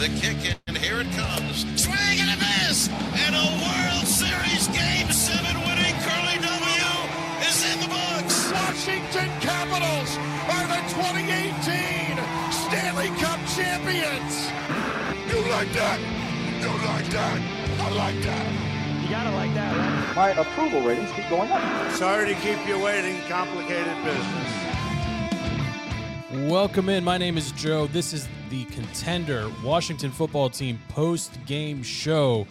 The kick, and here it comes. Swing and a miss! And a World Series Game 7 winning Curly W is in the books. Washington Capitals are the 2018 Stanley Cup champions. You like that? You like that? I like that. You gotta like that, right? My approval ratings keep going up. Sorry to keep you waiting. Complicated business. Welcome in. My name is Joe. This is the Contender Washington football team post game show.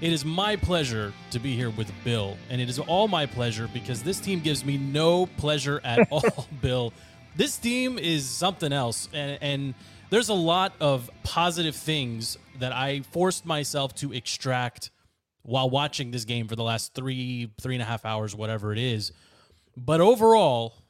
It is my pleasure to be here with Bill, and it is all my pleasure because this team gives me no pleasure at all, Bill. This team is something else, and, and there's a lot of positive things that I forced myself to extract while watching this game for the last three, three and a half hours, whatever it is. But overall,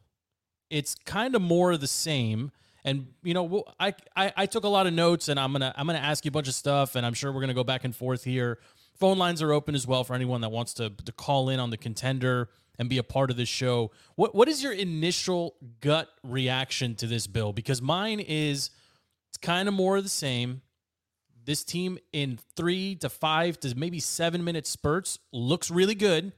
it's kind of more of the same. And you know, I, I I took a lot of notes, and I'm gonna I'm gonna ask you a bunch of stuff, and I'm sure we're gonna go back and forth here. Phone lines are open as well for anyone that wants to to call in on the contender and be a part of this show. What what is your initial gut reaction to this bill? Because mine is it's kind of more of the same. This team in three to five to maybe seven minute spurts looks really good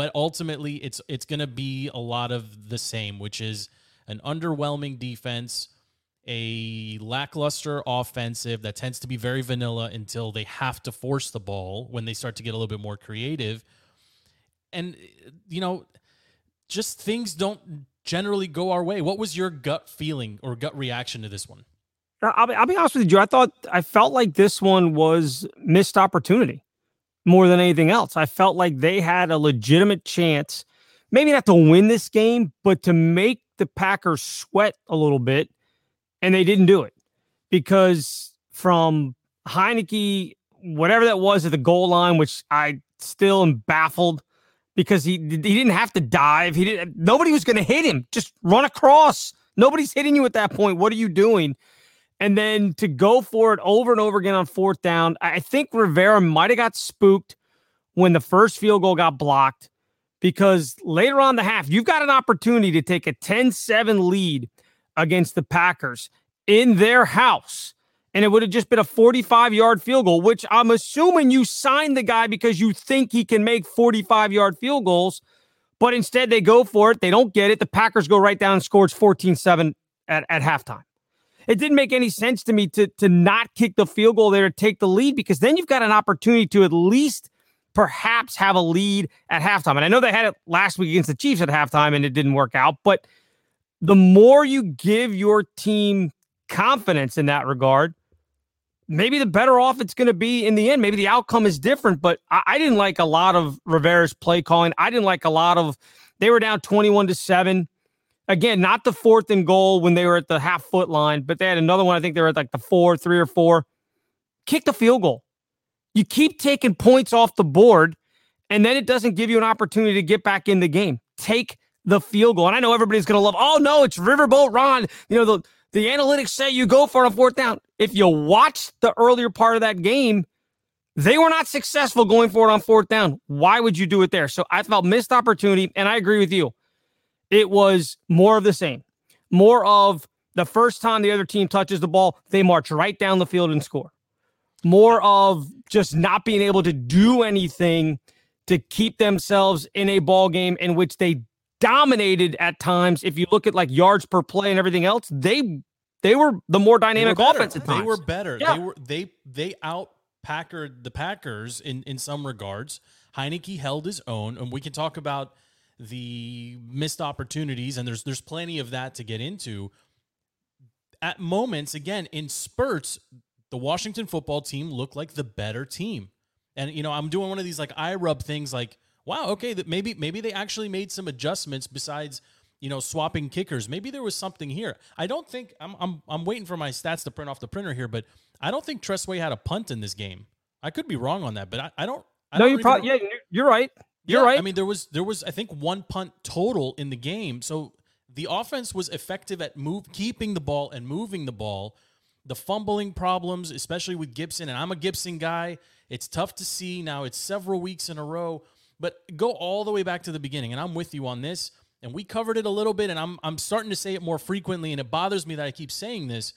but ultimately it's it's going to be a lot of the same, which is an underwhelming defense, a lackluster offensive that tends to be very vanilla until they have to force the ball when they start to get a little bit more creative. And you know, just things don't generally go our way. What was your gut feeling or gut reaction to this one? I'll be, I'll be honest with you. I thought I felt like this one was missed opportunity more than anything else. I felt like they had a legitimate chance, maybe not to win this game, but to make the Packers sweat a little bit. And they didn't do it because from Heinicke, whatever that was at the goal line, which I still am baffled because he he didn't have to dive. He didn't. Nobody was going to hit him. Just run across. Nobody's hitting you at that point. What are you doing? And then to go for it over and over again on fourth down, I think Rivera might have got spooked when the first field goal got blocked because later on the half, you've got an opportunity to take a 10 7 lead against the Packers in their house. And it would have just been a 45 yard field goal, which I'm assuming you signed the guy because you think he can make 45 yard field goals. But instead, they go for it. They don't get it. The Packers go right down and scores 14 7 at, at halftime it didn't make any sense to me to to not kick the field goal there to take the lead because then you've got an opportunity to at least perhaps have a lead at halftime. And I know they had it last week against the Chiefs at halftime and it didn't work out, but the more you give your team confidence in that regard, maybe the better off it's going to be in the end. Maybe the outcome is different, but I, I, didn't like a lot of Rivera's play calling. I didn't like a lot of, they were down 21 to 7. Again, not the fourth and goal when they were at the half foot line, but they had another one. I think they were at like the four, three or four. Kick the field goal. You keep taking points off the board, and then it doesn't give you an opportunity to get back in the game. Take the field goal. And I know everybody's going to love, oh, no, it's Riverboat Ron. You know, the, the analytics say you go for a fourth down. If you watch the earlier part of that game, they were not successful going for it on fourth down. Why would you do it there? So I felt missed opportunity, and I agree with you it was more of the same. More of the first time the other team touches the ball, they march right down the field and score. More of just not being able to do anything to keep themselves in a ball game in which they dominated at times. If you look at like yards per play and everything else, they they were the more dynamic offense at times. They were better. Yeah. They were they they out Packered the Packers in in some regards. Heinicke held his own, and we can talk about the missed opportunities, and there's there's plenty of that to get into. At moments, again, in spurts, the Washington football team looked like the better team. And you know, I'm doing one of these like eye rub things like, wow, okay, that maybe maybe they actually made some adjustments besides, you know, swapping kickers. Maybe there was something here. I don't think I'm I'm I'm waiting for my stats to print off the printer here, but I don't think Tress Way had a punt in this game. I could be wrong on that, but I, I don't I no, don't you probably yeah, you're right. You're yeah, right. I mean, there was there was I think one punt total in the game. So the offense was effective at move keeping the ball and moving the ball. The fumbling problems, especially with Gibson, and I'm a Gibson guy. It's tough to see now. It's several weeks in a row, but go all the way back to the beginning, and I'm with you on this. And we covered it a little bit, and I'm I'm starting to say it more frequently, and it bothers me that I keep saying this.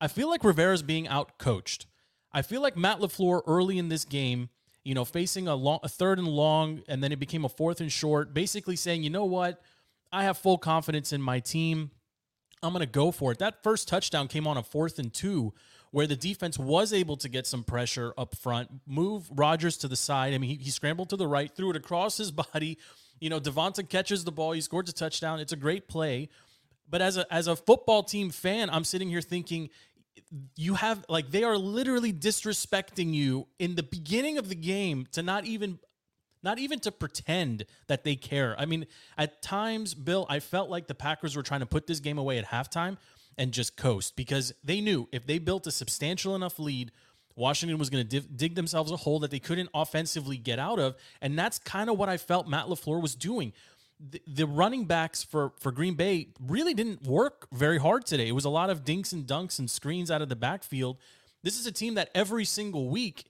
I feel like Rivera's being out coached. I feel like Matt LaFleur early in this game, you know, facing a long a third and long, and then it became a fourth and short, basically saying, you know what? I have full confidence in my team. I'm going to go for it. That first touchdown came on a fourth and two, where the defense was able to get some pressure up front, move Rodgers to the side. I mean, he, he scrambled to the right, threw it across his body. You know, Davante catches the ball. He scores a touchdown. It's a great play. But as a as a football team fan, I'm sitting here thinking, you have like they are literally disrespecting you in the beginning of the game to not even not even to pretend that they care. I mean, at times, Bill, I felt like the Packers were trying to put this game away at halftime and just coast because they knew if they built a substantial enough lead, Washington was going to div- dig themselves a hole that they couldn't offensively get out of. And that's kind of what I felt Matt LaFleur was doing. The, running backs for, for Green Bay really didn't work very hard today. It was a lot of dinks and dunks and screens out of the backfield. This is a team that every single week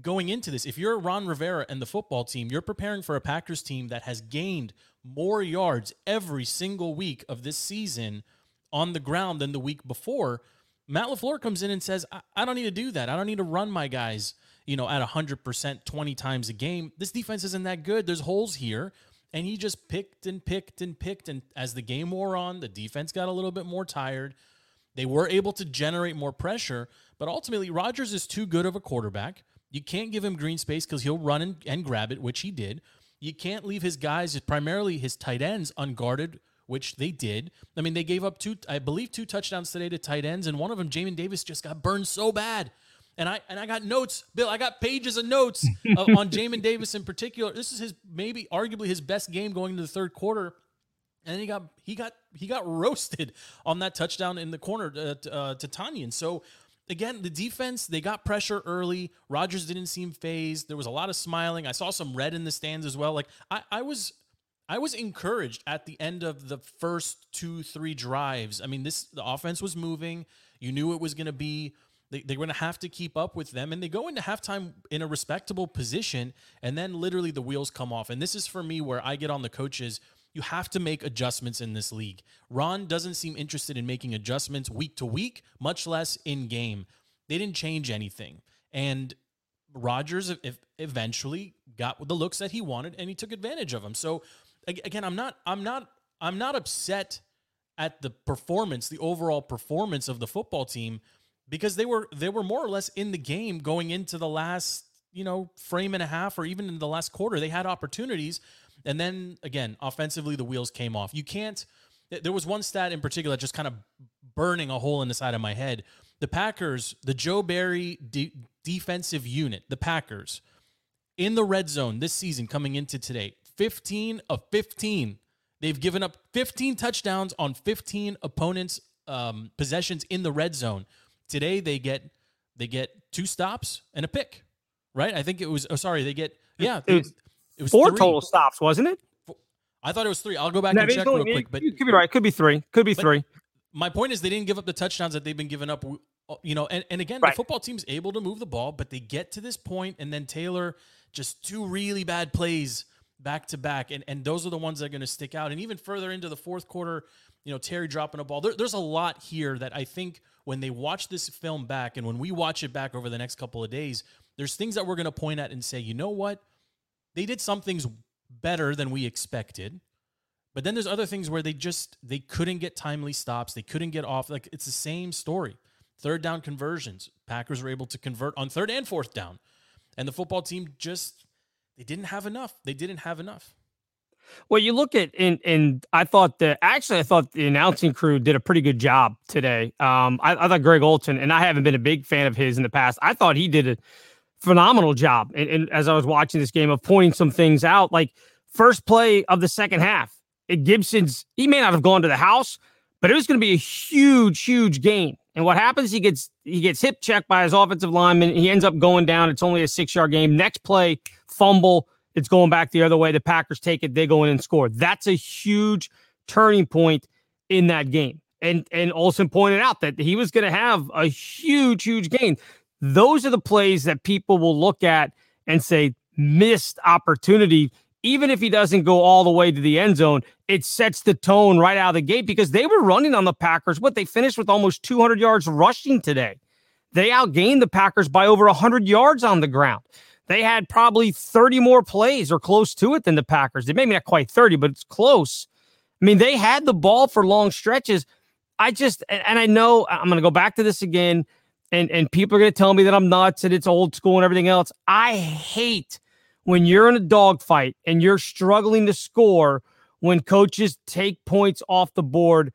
going into this, if you're Ron Rivera and the football team, you're preparing for a Packers team that has gained more yards every single week of this season on the ground than the week before. Matt LaFleur comes in and says, I, I don't need to do that. I don't need to run my guys, you know, at 100% 20 times a game. This defense isn't that good. There's holes here. And he just picked and picked and picked. And as the game wore on, the defense got a little bit more tired. They were able to generate more pressure, but ultimately, Rodgers is too good of a quarterback. You can't give him green space because he'll run and, and grab it, which he did. You can't leave his guys, primarily his tight ends, unguarded, which they did. I mean, they gave up two, I believe, two touchdowns today to tight ends, and one of them, Jamin Davis, just got burned so bad. And I and I got notes, Bill. I got pages of notes on Jamin Davis in particular. This is his maybe arguably his best game going into the third quarter, and he got he got he got roasted on that touchdown in the corner uh, to, uh, to Tonyan. So again, the defense, they got pressure early. Rodgers didn't seem phased. There was a lot of smiling. I saw some red in the stands as well. Like I, I was I was encouraged at the end of the first two, three drives. I mean, this the offense was moving. You knew it was gonna be they, they're going to have to keep up with them and they go into halftime in a respectable position and then literally the wheels come off and this is for me where i get on the coaches you have to make adjustments in this league. Ron doesn't seem interested in making adjustments week to week, much less in game. They didn't change anything. And Rodgers eventually got the looks that he wanted and he took advantage of them. So again, I'm not I'm not I'm not upset at the performance, the overall performance of the football team because they were they were more or less in the game going into the last, you know, frame and a half or even in the last quarter. They had opportunities and then again, offensively, the wheels came off. You can't. There was one stat in particular just kind of burning a hole in the side of my head. The Packers, the Joe Barry de- defensive unit, the Packers, in the red zone this season coming into today, 15 of 15. They've given up 15 touchdowns on 15 opponents' um, possessions in the red zone. Today they get they get two stops and a pick, right? I think it was. Oh, sorry, they get yeah. It was, it was four three. total stops, wasn't it? I thought it was three. I'll go back no, and check real quick. But you could be right. Could be three. Could be three. My point is they didn't give up the touchdowns that they've been giving up. Uh, you know, and, and again, right. the football team's able to move the ball, but they get to this point, and then Taylor just two really bad plays back to back, and and those are the ones that are going to stick out. And even further into the fourth quarter, you know, Terry dropping a ball. There, there's a lot here that I think when they watch this film back, and when we watch it back over the next couple of days, there's things that we're going to point at and say, you know what they did some things better than we expected. But then there's other things where they just they couldn't get timely stops. They couldn't get off. Like it's the same story. Third down conversions. Packers were able to convert on third and fourth down. And the football team just they didn't have enough. They didn't have enough. Well, you look at and and I thought that actually I thought the announcing crew did a pretty good job today. Um, I, I thought Greg Olsen and I haven't been a big fan of his in the past. I thought he did a phenomenal job. And, and, as I was watching this game of pointing some things out, like first play of the second half, Gibson's he may not have gone to the house, but it was going to be a huge, huge gain. And what happens? He gets he gets hip checked by his offensive lineman. He ends up going down. It's only a six yard game. Next play, fumble. It's going back the other way. The Packers take it. They go in and score. That's a huge turning point in that game. And and Olsen pointed out that he was going to have a huge, huge gain. Those are the plays that people will look at and say missed opportunity, even if he doesn't go all the way to the end zone, it sets the tone right out of the gate because they were running on the Packers. What they finished with almost 200 yards rushing today. They outgained the Packers by over 100 yards on the ground. They had probably 30 more plays or close to it than the Packers. They maybe not quite 30, but it's close. I mean, they had the ball for long stretches. I just and I know I'm going to go back to this again, and and people are going to tell me that I'm nuts and it's old school and everything else. I hate when you're in a dogfight and you're struggling to score when coaches take points off the board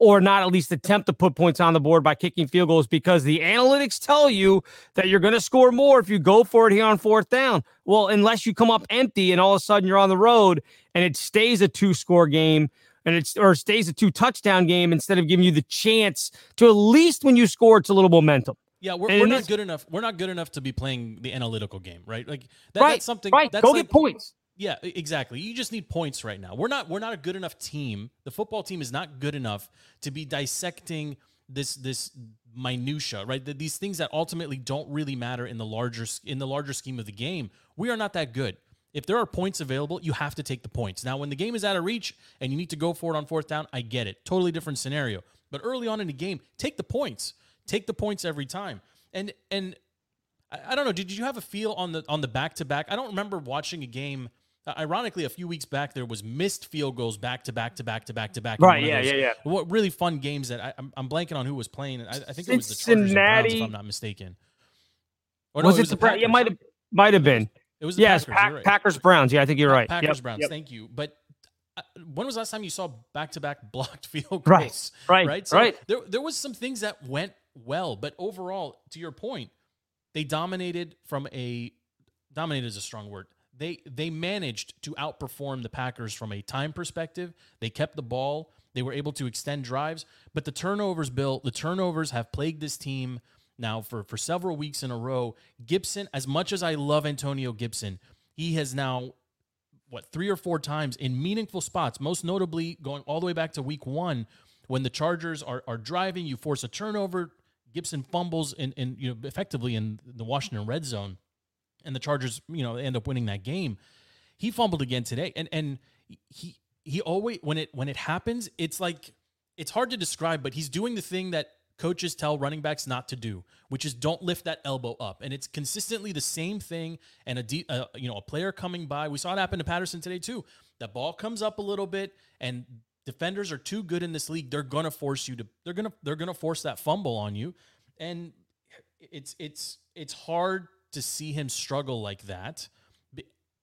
or not at least attempt to put points on the board by kicking field goals because the analytics tell you that you're going to score more if you go for it here on fourth down. Well, unless you come up empty and all of a sudden you're on the road and it stays a two score game and it's or stays a two touchdown game instead of giving you the chance to at least when you score it's a little momentum. Yeah, we're, we're not good enough. We're not good enough to be playing the analytical game, right? Like that, right, that's something. Right. That's Go like, get points. Yeah, exactly. You just need points right now. We're not. We're not a good enough team. The football team is not good enough to be dissecting this this minutia, right? These things that ultimately don't really matter in the larger in the larger scheme of the game. We are not that good. If there are points available, you have to take the points. Now, when the game is out of reach and you need to go for it on fourth down, I get it. Totally different scenario. But early on in the game, take the points. Take the points every time. And and I, I don't know. Did you have a feel on the on the back to back? I don't remember watching a game. Ironically, a few weeks back, there was missed field goals back to back to back to back to back. Right? Yeah, yeah, yeah. What really fun games that I, am blanking on who was playing. I, I think it was the Chargers Browns, if I'm not mistaken. Or was it, it was the, the Packers. Yeah, might have might have been. It was the yes, Packers, Pack, right. Packers Browns. Yeah, I think you're right. Packers yep. Browns. Yep. Thank you. But uh, when was the last time you saw back to back blocked field goals? Right. Right. Right. So right. There, there was some things that went well, but overall, to your point, they dominated from a dominated is a strong word. They they managed to outperform the Packers from a time perspective. They kept the ball. They were able to extend drives, but the turnovers, Bill, the turnovers have plagued this team now for, for several weeks in a row. Gibson, as much as I love Antonio Gibson, he has now, what, three or four times in meaningful spots, most notably going all the way back to week one, when the Chargers are, are driving, you force a turnover, Gibson fumbles and, and you know effectively in the Washington red zone, and the Chargers, you know, end up winning that game. He fumbled again today. And and he he always when it when it happens, it's like it's hard to describe, but he's doing the thing that coaches tell running backs not to do, which is don't lift that elbow up. And it's consistently the same thing. And a uh, you know, a player coming by, we saw it happen to Patterson today too. The ball comes up a little bit, and defenders are too good in this league. They're gonna force you to. They're gonna they're gonna force that fumble on you, and it's it's it's hard to see him struggle like that.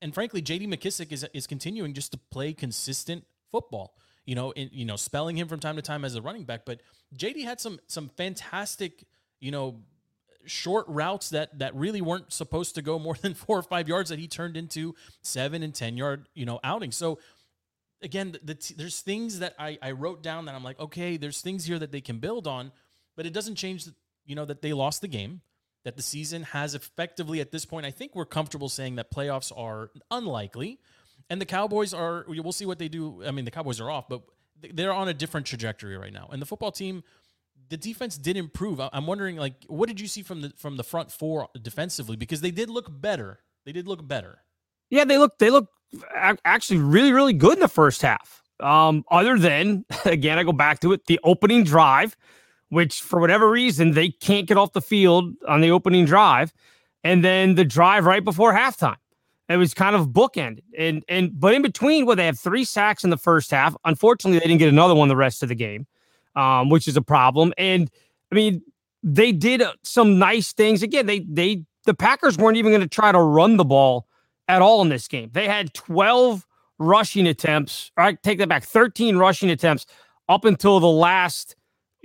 And frankly, J.D. McKissick is is continuing just to play consistent football you know, in, you know, spelling him from time to time as a running back. But JD had some some fantastic, you know, short routes that that really weren't supposed to go more than four or five yards that he turned into seven and ten yard, you know, outings. So again, the, the there's things that I, I wrote down that I'm like, okay, there's things here that they can build on, but it doesn't change, you know, that they lost the game. That the season has effectively at this point, I think we're comfortable saying that playoffs are unlikely. And the Cowboys are, we'll see what they do. I mean, the Cowboys are off, but they're on a different trajectory right now. And the football team, the defense did improve. I'm wondering, like, what did you see from the from the front four defensively? Because they did look better. They did look better. Yeah, they look they look actually really really good in the first half. Um, other than again, I go back to it, the opening drive, which for whatever reason they can't get off the field on the opening drive, and then the drive right before halftime. It was kind of bookended. And and but in between, well, they have three sacks in the first half. Unfortunately, they didn't get another one the rest of the game, um, which is a problem. And I mean, they did uh, some nice things. Again, they they the Packers weren't even going to try to run the ball at all in this game. They had 12 rushing attempts. I take that back, 13 rushing attempts up until the last,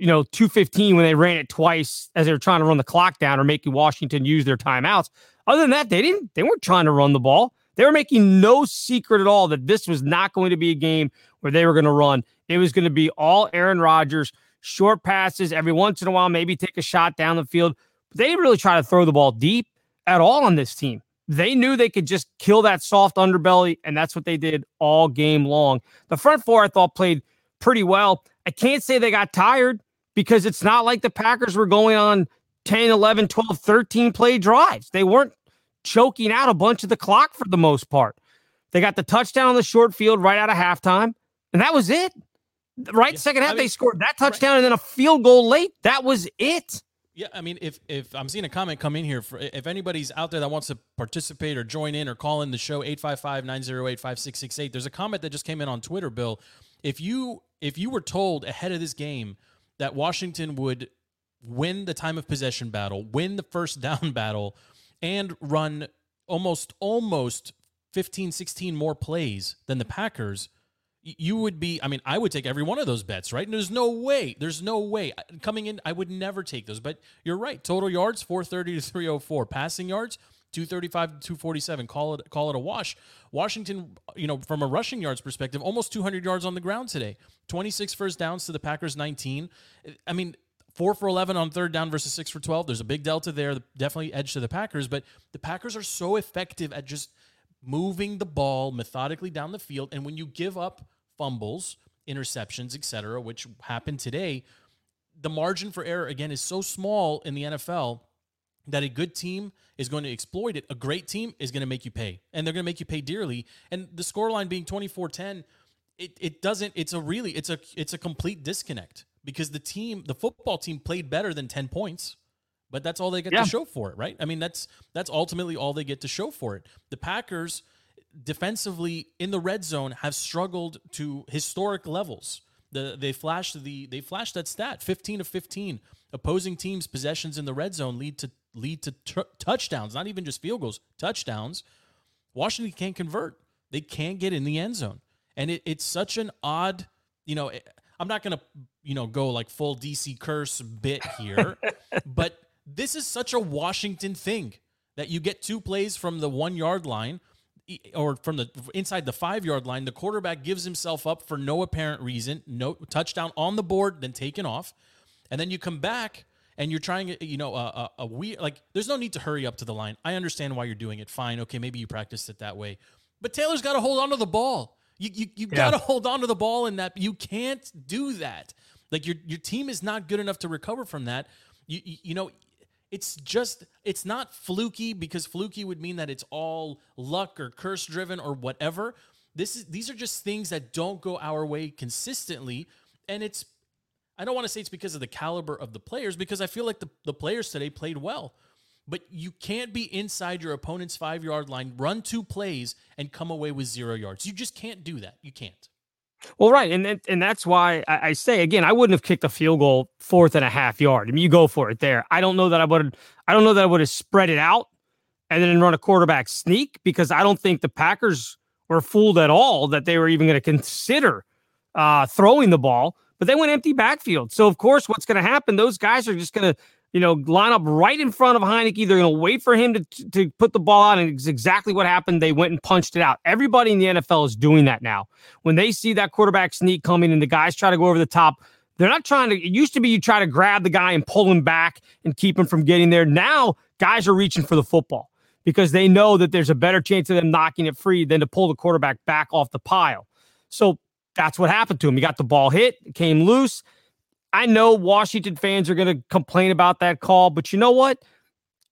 you know, 215 when they ran it twice as they were trying to run the clock down or making Washington use their timeouts. Other than that, they didn't. They weren't trying to run the ball. They were making no secret at all that this was not going to be a game where they were going to run. It was going to be all Aaron Rodgers, short passes every once in a while, maybe take a shot down the field. But they didn't really try to throw the ball deep at all on this team. They knew they could just kill that soft underbelly, and that's what they did all game long. The front four, I thought, played pretty well. I can't say they got tired because it's not like the Packers were going on 10, 11, 12, 13 play drives. They weren't choking out a bunch of the clock for the most part. They got the touchdown on the short field right out of halftime, and that was it. Right, Yeah, second half I they scored that touchdown and then a field goal late. That was it. Yeah, I mean, if if I'm seeing a comment come in here, for, if anybody's out there that wants to participate or join in or call in the show 855-908-5668, there's a comment that just came in on Twitter, Bill. If you if you were told ahead of this game that Washington would win the time of possession battle, win the first down battle, and run almost almost 15, 16 more plays than the Packers, you would be i mean i would take every one of those bets right? And there's no way there's no way. Coming in i would never take those but you're right. Total yards 430 to 304 passing yards 235 to 247 call it call it a wash washington you know from a rushing yards perspective almost 200 yards on the ground today 26 first downs to the packers 19 i mean Four for 11 on third down versus six for 12. There's a big delta there, definitely edge to the Packers, but the Packers are so effective at just moving the ball methodically down the field. And when you give up fumbles, interceptions, etc., which happened today, the margin for error again is so small in the NFL that a good team is going to exploit it. A great team is going to make you pay, and they're going to make you pay dearly. And the scoreline being 24-10, it, it doesn't. It's a really it's a it's a complete disconnect because the team, the football team, played better than 10 points. But that's all they get Yeah. to show for it, right? I mean, that's that's ultimately all they get to show for it. The Packers defensively in the red zone have struggled to historic levels. The they flashed the they flashed that stat 15 of 15 opposing teams possessions in the red zone lead to lead to t- touchdowns, not even just field goals, touchdowns. Washington can't convert. They can't get in the end zone. And it, it's such an odd, you know, I'm not going to, you know, go like full DC curse bit here, but this is such a Washington thing that you get two plays from the one yard line or from the inside the five yard line. The quarterback gives himself up for no apparent reason, no touchdown on the board, then taken off. And then you come back and you're trying, you know, a, a, a weird, like, there's no need to hurry up to the line. I understand why you're doing it. Fine. Okay. Maybe you practiced it that way. But Taylor's got to hold on to the ball. You, you, you Yeah. got to hold on to the ball in that. You can't do that. Like, your, your team is not good enough to recover from that. You, you, you know, it's just it's not fluky because fluky would mean that it's all luck or curse driven or whatever this is these are just things that don't go our way consistently and it's i don't want to say it's because of the caliber of the players because i feel like the, the players today played well but you can't be inside your opponent's five yard line run two plays and come away with zero yards you just can't do that you can't Well, right, and and, that's why I, I say again, I wouldn't have kicked a field goal fourth and a half yard. I mean, you go for it there. I don't know that I would. I don't know that I would have spread it out and then run a quarterback sneak because I don't think the Packers were fooled at all that they were even going to consider uh, throwing the ball. But they went empty backfield. So of course, what's going to happen? Those guys are just going to you know line up right in front of Heinicke. They're going to wait for him to to put the ball out, and it's exactly what happened. They went and punched it out. Everybody in the NFL is doing that now when they see that quarterback sneak coming and the guys try to go over the top, they're not trying to. It used to be you try to grab the guy and pull him back and keep him from getting there. Now guys are reaching for the football because they know that there's a better chance of them knocking it free than to pull the quarterback back off the pile. So that's what happened to him. He got the ball hit, came loose. I know Washington fans are going to complain about that call, but you know what?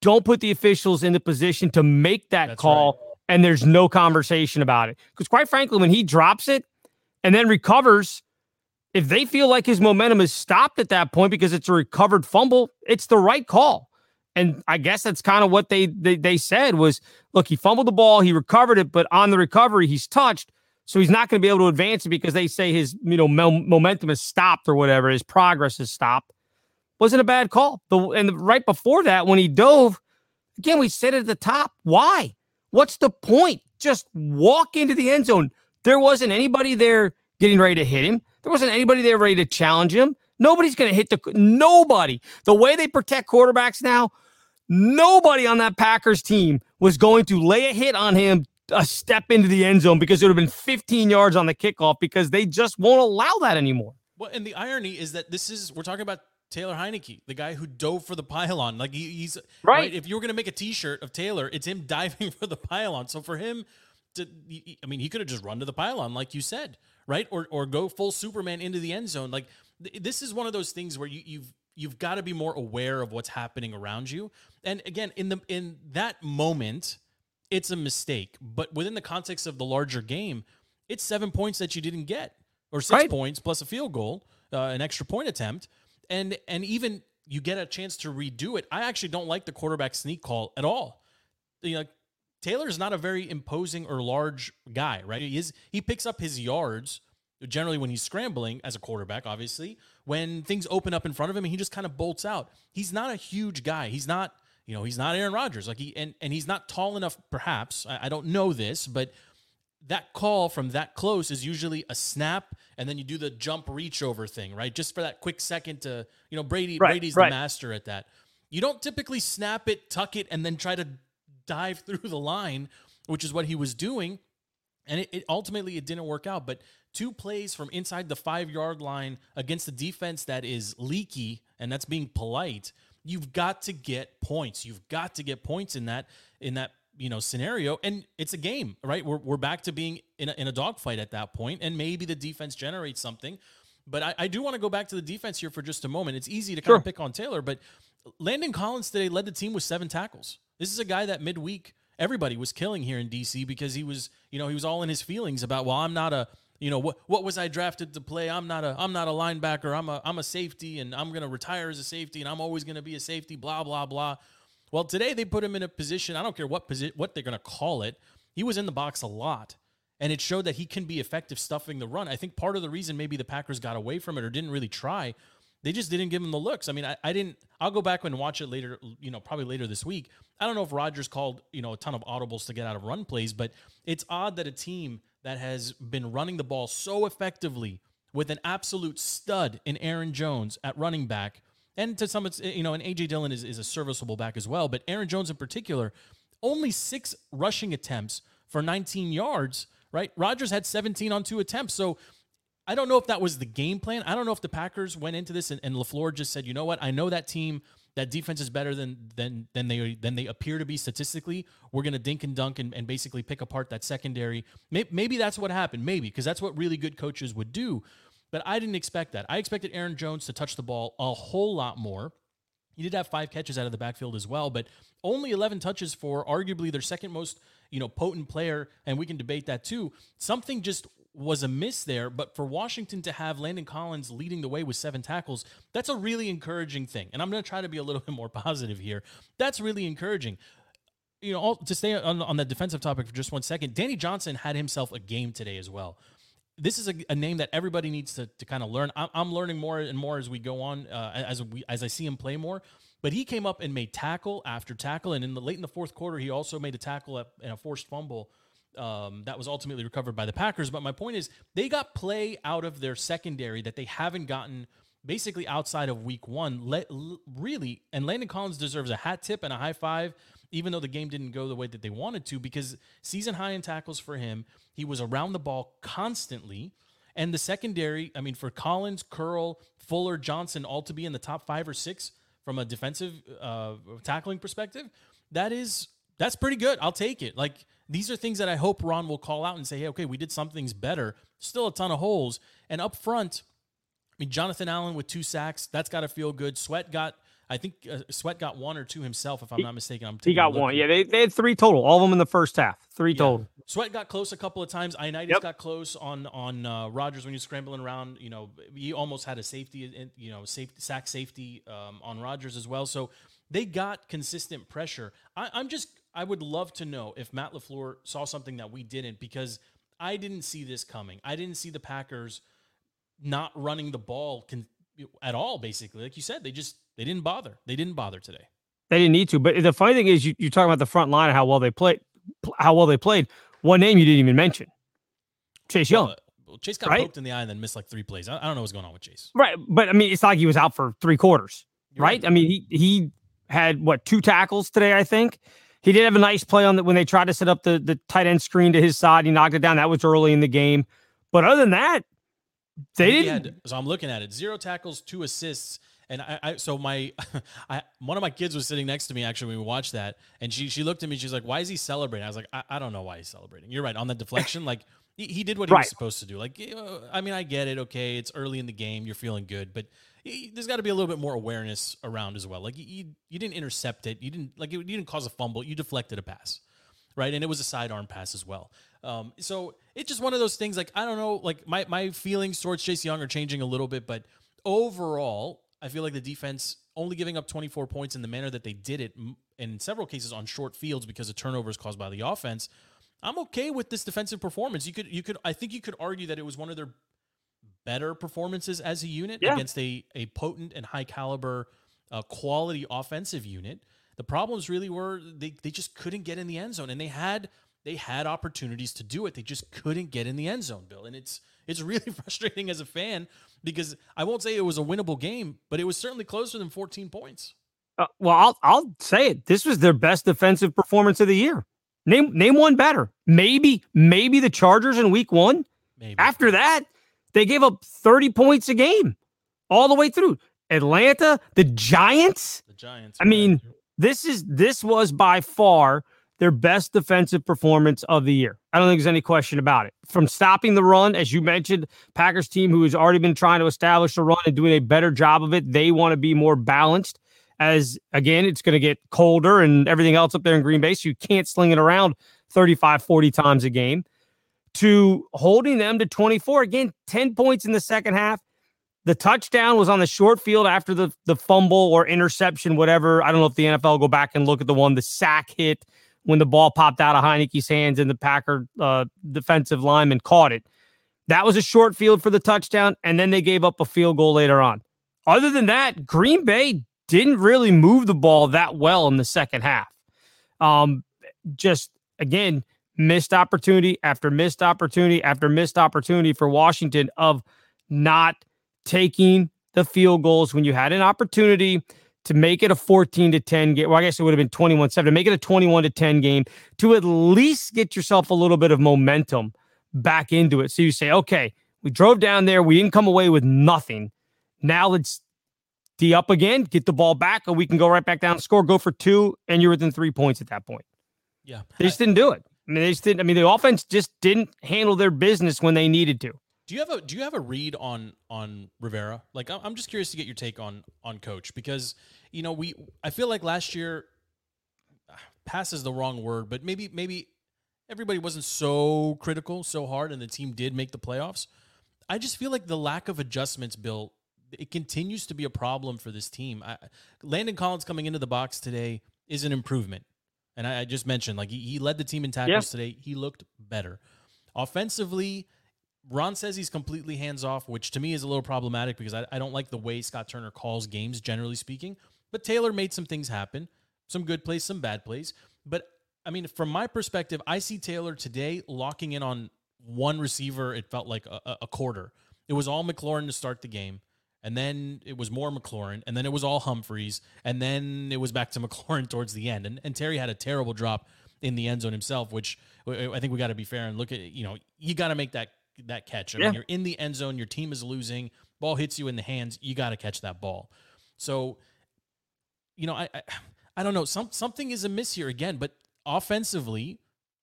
Don't put the officials in the position to make that That's call and there's no conversation about it. Because quite frankly, when he drops it and then recovers, if they feel like his momentum is stopped at that point because it's a recovered fumble, it's the right call. And I guess that's kind of what they, they they said was, look, he fumbled the ball, he recovered it, but on the recovery, he's touched, so he's not going to be able to advance because they say his you know momentum is stopped or whatever, his progress is stopped. Wasn't a bad call. The and right before that, when he dove, again, we said at the top. Why? What's the point? Just walk into the end zone. There wasn't anybody there getting ready to hit him. There wasn't anybody there ready to challenge him. Nobody's going to hit the nobody. The way they protect quarterbacks now, nobody on that Packers team was going to lay a hit on him a step into the end zone because it would have been 15 yards on the kickoff because they just won't allow that anymore. Well, and the irony is that this is we're talking about Taylor Heinicke, the guy who dove for the pylon. Like he, he's Right. If you were going to make a T-shirt of Taylor, it's him diving for the pylon. So for him to, I mean, he could have just run to the pylon, like you said, right? Or or go full Superman into the end zone. Like th- this is one of those things where you, you've you've got to be more aware of what's happening around you. And again, in the in that moment, it's a mistake. But within the context of the larger game, it's seven points that you didn't get, or six Right. points plus a field goal, uh, an extra point attempt, and and even you get a chance to redo it. I actually don't like the quarterback sneak call at all. You know, Taylor is not a very imposing or large guy, right? He is he picks up his yards generally when he's scrambling as a quarterback, obviously. When things open up in front of him, and he just kind of bolts out. He's not a huge guy. He's not, you know, he's not Aaron Rodgers. Like he and and he's not tall enough, perhaps. I, I don't know this, but that call from that close is usually a snap and then you do the jump reach over thing, right? Just for that quick second to, you know, Brady Right, Brady's right. the master at that. You don't typically snap it, tuck it, and then try to dive through the line, which is what he was doing. And it, it ultimately it didn't work out. But two plays from inside the five yard line against a defense that is leaky and that's being polite, you've got to get points. You've got to get points in that in that you know scenario. And it's a game, right? We're we're back to being in a, in a dogfight at that point, and maybe the defense generates something. But I, I do want to go back to the defense here for just a moment. It's easy to kind Sure. of pick on Taylor, but Landon Collins today led the team with seven tackles. This is a guy that midweek everybody was killing here in DC because he was, you know, he was all in his feelings about, well, I'm not a, you know, what what was I drafted to play? I'm not a I'm not a linebacker. I'm a I'm a safety and I'm going to retire as a safety and I'm always going to be a safety, blah blah blah. Well, today they put him in a position, I don't care what posi- what they're going to call it. He was in the box a lot. And it showed that he can be effective stuffing the run. I think part of the reason maybe the Packers got away from it or didn't really try they just didn't give him the looks. I mean, I, I didn't. I'll go back and watch it later. You know, probably later this week. I don't know if Rodgers called you know a ton of audibles to get out of run plays, but it's odd that a team that has been running the ball so effectively with an absolute stud in Aaron Jones at running back, and to some, it's eh, you know, and AJ Dillon is, is a serviceable back as well, but Aaron Jones in particular, only six rushing attempts for 19 yards. Right, Rodgers had 17 on two attempts, so. I don't know if that was the game plan. I don't know if the Packers went into this and, and Lafleur just said, you know what, I know that team, that defense is better than than than they than they appear to be statistically. We're gonna dink and dunk and, and basically pick apart that secondary. Maybe, maybe that's what happened. Maybe because that's what really good coaches would do. But I didn't expect that. I expected Aaron Jones to touch the ball a whole lot more. He did have five catches out of the backfield as well, but only 11 touches for arguably their second most, you know, potent player, and we can debate that too. Something just was a miss there, but for Washington to have Landon Collins leading the way with seven tackles, that's a really encouraging thing. And I'm going to try to be a little bit more positive here. That's really encouraging. You know, all, to stay on, on that defensive topic for just one second, Danny Johnson had himself a game today as well this is a, a name that everybody needs to, to kind of learn. I'm, I'm learning more and more as we go on, uh, as we as I see him play more. But he came up and made tackle after tackle, and in the late in the fourth quarter, he also made a tackle and a forced fumble um, that was ultimately recovered by the Packers. But my point is, they got play out of their secondary that they haven't gotten basically outside of Week One. Le- l- really, and Landon Collins deserves a hat tip and a high five even though the game didn't go the way that they wanted to, because season high in tackles for him, he was around the ball constantly. And the secondary, I mean, for Collins, Curl, Fuller, Johnson, all to be in the top five or six from a defensive uh, tackling perspective, that is that's pretty good. I'll take it. Like these are things that I hope Ron will call out and say, hey, okay, we did some things better. Still a ton of holes. And up front, I mean, Jonathan Allen with two sacks, that's got to feel good. Sweat got, I think uh, Sweat got one or two himself, if I'm He- not mistaken. I'm He got one. Yeah, they, they had three total. All of them in the first half. Three Yeah. total. Sweat got close a couple of times. Ioannidis Yep. got close on on uh, Rodgers when he was scrambling around. You know, he almost had a safety, you know, safety sack safety um, on Rodgers as well. So they got consistent pressure. I, I'm just, I would love to know if Matt Lafleur saw something that we didn't because I didn't see this coming. I didn't see the Packers not running the ball con- at all. Basically, like you said, they just they didn't bother. They didn't bother today. They didn't need to. But the funny thing is, you, you're talking about the front line and how well they played. How well they played. One name you didn't even mention, Chase Young. Well, uh, well, Chase got Right? poked in the eye and then missed like three plays. I, I don't know what's going on with Chase. Right, but I mean, it's like he was out for three quarters, You're right? I mean, he he had what two tackles today, I think. He did have a nice play on that when they tried to set up the the tight end screen to his side. He knocked it down. That was early in the game, but other than that, they He didn't. had- so I'm looking at it: zero tackles, two assists, and I, I so my, I one of my kids was sitting next to me actually when we watched that, and she she looked at me, she's like, "Why is he celebrating?" I was like, "I, I don't know why he's celebrating." You're right on the deflection, like he, he did what he Right. was supposed to do. Like, eh, I mean, I get it. Okay, it's early in the game, you're feeling good, but there's got to be a little bit more awareness around as well. Like you, you, didn't intercept it, you didn't like you didn't cause a fumble, you deflected a pass. right? And it was a sidearm pass as well. Um, so it's just one of those things. Like I don't know, like my my feelings towards Chase Young are changing a little bit, but overall, I feel like the defense only giving up 24 points in the manner that they did it, in several cases on short fields because of turnovers caused by the offense. I'm okay with this defensive performance. You could you could I think you could argue that it was one of their better performances as a unit yeah. against a a potent and high caliber uh, quality offensive unit. The problems really were they they just couldn't get in the end zone and they had they had opportunities to do it. They just couldn't get in the end zone, Bill. And it's it's really frustrating as a fan because I won't say it was a winnable game, but it was certainly closer than 14 points. Uh, well, I'll I'll say it. This was their best defensive performance of the year. Name name one better. Maybe maybe the Chargers in Week One. Maybe. After that, they gave up 30 points a game all the way through. Atlanta, the Giants. The Giants. I mean, this is this was by far their best defensive performance of the year. I don't think there's any question about it. From stopping the run, as you mentioned, Packers team who has already been trying to establish a run and doing a better job of it, they want to be more balanced. As again, it's going to get colder and everything else up there in Green Bay, so you can't sling it around 35, 40 times a game. To holding them to 24, again, 10 points in the second half. The touchdown was on the short field after the, the fumble or interception, whatever. I don't know if the NFL go back and look at the one, the sack hit when the ball popped out of Heinicke's hands and the Packer uh, defensive lineman caught it. That was a short field for the touchdown, and then they gave up a field goal later on. Other than that, Green Bay didn't really move the ball that well in the second half. Um, just again, missed opportunity after missed opportunity after missed opportunity for Washington of not taking the field goals when you had an opportunity to make it a 14 to 10 game. Well, I guess it would have been 21 7 to make it a 21 to 10 game to at least get yourself a little bit of momentum back into it. So you say, okay, we drove down there. We didn't come away with nothing. Now let's D up again, get the ball back, and we can go right back down, score, go for two, and you're within three points at that point. Yeah. They just didn't do it. I mean, they just didn't. I mean, the offense just didn't handle their business when they needed to. Do you have a Do you have a read on on Rivera? Like, I'm just curious to get your take on on Coach because you know we I feel like last year ah, pass is the wrong word, but maybe maybe everybody wasn't so critical so hard, and the team did make the playoffs. I just feel like the lack of adjustments, Bill, it continues to be a problem for this team. I, Landon Collins coming into the box today is an improvement, and I, I just mentioned like he, he, led the team in tackles today. He looked better offensively Ron says he's completely hands off, which to me is a little problematic because I, I don't like the way Scott Turner calls games, generally speaking. But Taylor made some things happen, some good plays, some bad plays. But I mean, from my perspective, I see Taylor today locking in on one receiver. It felt like a, a quarter. It was all McLaurin to start the game. And then it was more McLaurin, and then it was all Humphries, and then it was back to McLaurin towards the end. And, and Terry had a terrible drop in the end zone himself, which I think we got to be fair and look at. You know, you got to make that that catch. I yeah. mean, you're in the end zone, your team is losing, ball hits you in the hands, you got to catch that ball. So, you know, I, I, I don't know, some something is amiss here again, but offensively,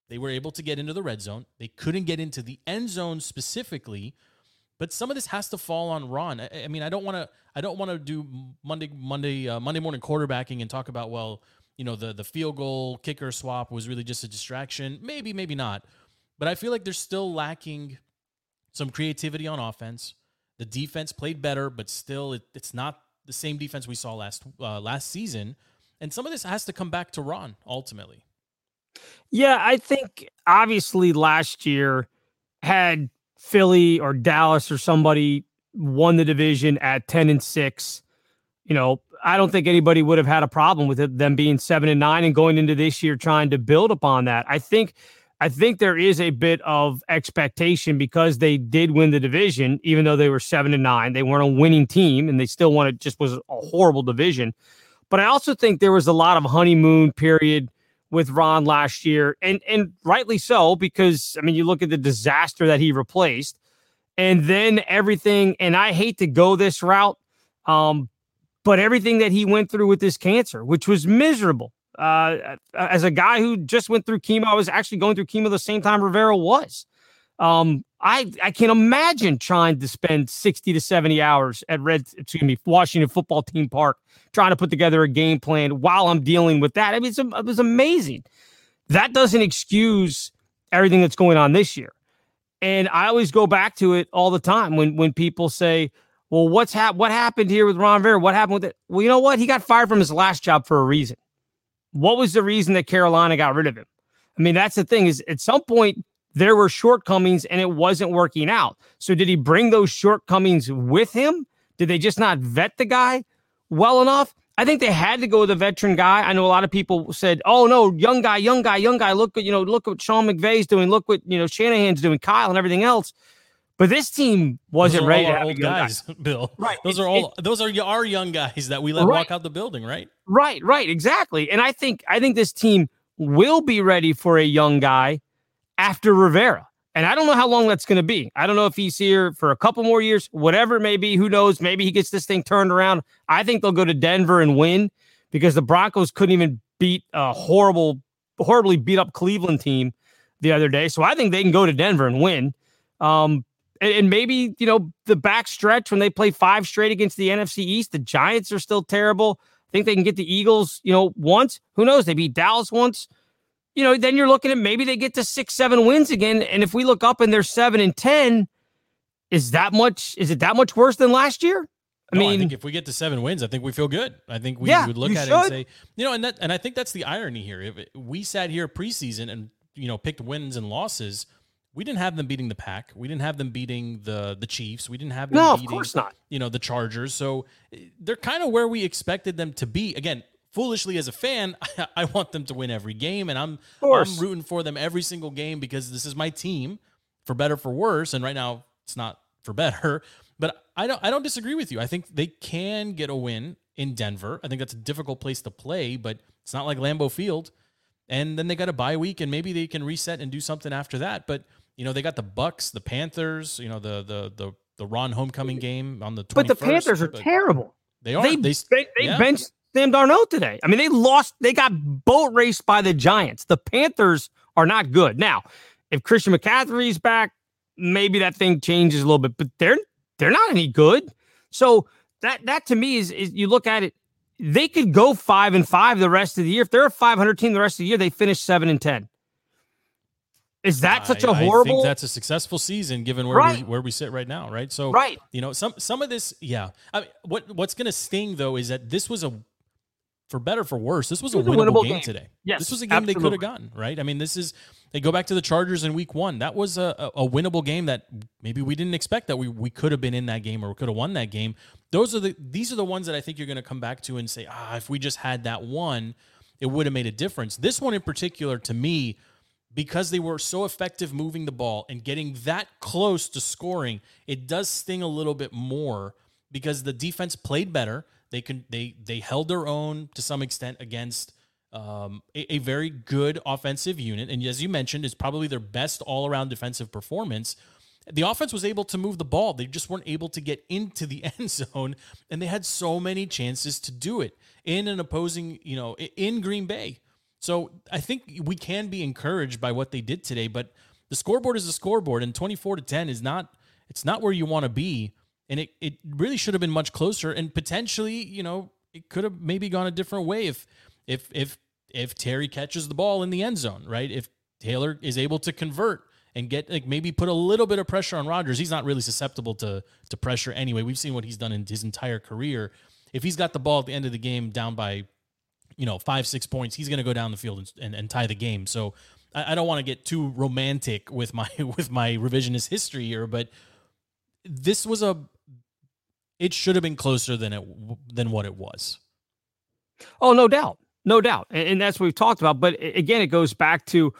they were able to get into the red zone. They couldn't get into the end zone specifically, but some of this has to fall on Ron. I, I mean, I don't want to I don't want to do Monday Monday uh, Monday morning quarterbacking and talk about well, you know, the the field goal kicker swap was really just a distraction. Maybe, maybe not. But I feel like they're still lacking some creativity on offense. The defense played better, but still, it, it's not the same defense we saw last uh, last season. And some of this has to come back to Ron ultimately. Yeah, I think obviously last year had Philly or Dallas or somebody won the division at 10 and 6, you know, I don't think anybody would have had a problem with it, them being 7 and 9 and going into this year trying to build upon that. I think I think there is a bit of expectation because they did win the division, even though they were seven and nine. They weren't a winning team, and they still won it. Just was a horrible division. But I also think there was a lot of honeymoon period with Ron last year, and and rightly so because I mean you look at the disaster that he replaced, and then everything. And I hate to go this route, um, but everything that he went through with this cancer, which was miserable uh, as a guy who just went through chemo, I was actually going through chemo the same time Rivera was. Um, I I can imagine trying to spend 60 to 70 hours at Red, excuse me, Washington Football Team Park, trying to put together a game plan while I'm dealing with that. I mean, it was amazing. that doesn't excuse everything that's going on this year. And I always go back to it all the time when when people say, "Well, what's hap- what happened here with Ron Rivera? What happened with it?" Well, you know what? He got fired from his last job for a reason. What was the reason that Carolina got rid of him? I mean, that's the thing is at some point there were shortcomings and it wasn't working out. So did he bring those shortcomings with him? Did they just not vet the guy well enough? I think they had to go with a veteran guy. I know a lot of people said, "Oh no, young guy, young guy, young guy. Look at you know, look what Sean McVay's doing. Look what you know Shanahan's doing, Kyle, and everything else." But this team wasn't ready to have old guys, guy. Bill. Right. Those are all. those are our young guys that we let right. walk out the building. Right. Right. Right. Exactly. And I think I think this team will be ready for a young guy after Rivera. And I don't know how long that's going to be. I don't know if he's here for a couple more years, whatever it may be. Who knows? Maybe he gets this thing turned around. I think they'll go to Denver and win because the Broncos couldn't even beat a horrible, horribly beat up Cleveland team the other day. So I think they can go to Denver and win. Um, and, and maybe, you know, the back stretch when they play five straight against the NFC East, the Giants are still terrible. I think they can get the Eagles, you know, once. Who knows? They beat Dallas once you know, then you're looking at maybe they get to six, seven wins again. And if we look up and they're seven and 10, is that much, is it that much worse than last year? I no, mean, I think if we get to seven wins, I think we feel good. I think we yeah, would look at should. it and say, you know, and that, and I think that's the irony here. If we sat here preseason and, you know, picked wins and losses, we didn't have them beating the pack. We didn't have them beating the the Chiefs. We didn't have them no, beating, of course not. you know, the Chargers. So eh, they're kind of where we expected them to be. Again, foolishly as a fan, I, I, want them to win every game, and I'm I'm rooting for them every single game because this is my team, for better for worse. And right now, it's not for better. But I don't I don't disagree with you. I think they can get a win in Denver. I think that's a difficult place to play, but it's not like Lambeau Field. And then they got a bye week, and maybe they can reset and do something after that. But you know, they got the Bucks, the Panthers. You know, the the the the Ron homecoming game on the 21st. But the Panthers are terrible. They are. They they, they, they yeah. benched Sam Darnold today. I mean, they lost, they got boat raced by the Giants. The Panthers are not good. Now, if Christian McCaffrey's back, maybe that thing changes a little bit, but they're they're not any good. So that that to me is is you look at it, they could go five and five the rest of the year. If they're a 500 team the rest of the year, they finish seven and ten. Is that such a horrible? I think that's a successful season given where right. we where we sit right now, right? So, right, you know, some some of this, yeah. I mean, what what's going to sting though is that this was a for better for worse, this was, was a, winnable, winnable game, game, today. Yes, this was a game absolutely. they could have gotten right. I mean, this is they go back to the Chargers in Week One. That was a, a, a winnable game that maybe we didn't expect that we we could have been in that game or we could have won that game. Those are the these are the ones that I think you're going to come back to and say, ah, if we just had that one, it would have made a difference. This one in particular, to me, because they were so effective moving the ball and getting that close to scoring, it does sting a little bit more because the defense played better. They can they they held their own to some extent against um, a, a, very good offensive unit, and as you mentioned, is probably their best all around defensive performance. The offense was able to move the ball; they just weren't able to get into the end zone, and they had so many chances to do it in an opposing, you know, in Green Bay. So I think we can be encouraged by what they did today, but the scoreboard is a scoreboard, and twenty four to ten is not. It's not where you want to be and it, it really should have been much closer and potentially you know it could have maybe gone a different way if if if if Terry catches the ball in the end zone right? If Taylor is able to convert and get like maybe put a little bit of pressure on Rodgers. He's not really susceptible to to pressure anyway. We've seen what he's done in his entire career. If he's got the ball at the end of the game down by you know five six points he's going to go down the field and, and, and tie the game. So I, I don't want to get too romantic with my with my revisionist history here but this was a it should have been closer than it than what it was. Oh, no doubt, no doubt, and, and that's what we've talked about. But again, it goes back to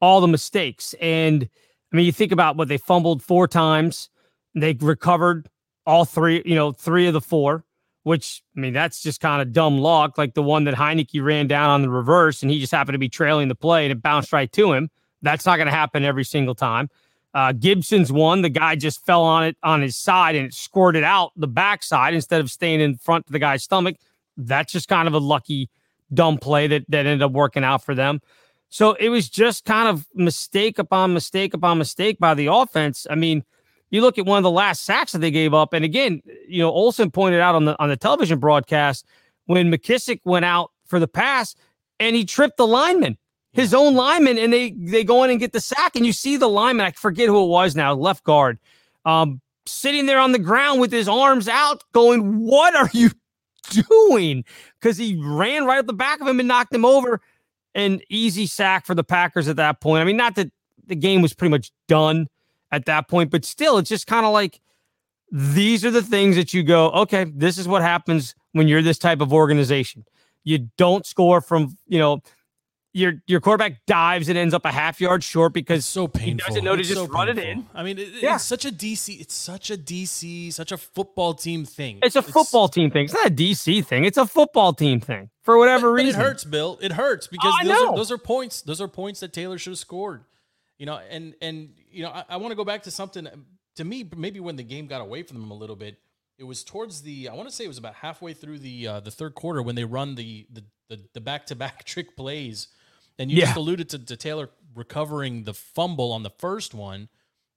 all the mistakes, and I mean, you think about what they fumbled four times, they recovered all three, you know, three of the four. Which I mean, that's just kind of dumb luck, like the one that Heinicke ran down on the reverse, and he just happened to be trailing the play and it bounced right to him. That's not going to happen every single time. Uh, Gibson's one. The guy just fell on it on his side and it squirted out the backside instead of staying in front of the guy's stomach. That's just kind of a lucky, dumb play that that ended up working out for them. So it was just kind of mistake upon mistake upon mistake by the offense. I mean, you look at one of the last sacks that they gave up, and again, you know, Olsen pointed out on the on the television broadcast when McKissic went out for the pass and he tripped the lineman his own lineman, and they they go in and get the sack, and you see the lineman. I forget who it was now, left guard, um, sitting there on the ground with his arms out, going, "What are you doing?" Because he ran right up the back of him and knocked him over. An easy sack for the Packers at that point. I mean, not that the game was pretty much done at that point, but still, it's just kind of like these are the things that you go, okay, this is what happens when you're this type of organization. You don't score from, you know, your your quarterback dives and ends up a half yard short because It's so painful. he doesn't know to It's just so run it in. I mean, it, Yeah. it's such a DC. It's such a DC, such a football team thing. it's a football team thing. It's not a DC thing. It's a football team thing for whatever but, but reason. it hurts, Bill. It hurts because I those are, those are points. Those are points that Taylor should have scored. You know, and and you know, I, I want to go back to something. To me, maybe when the game got away from them a little bit, it was towards the. I want to say it was about halfway through the uh, the third quarter when they run the the the, the back-to-back trick plays, and you just alluded to, to Taylor recovering the fumble on the first one.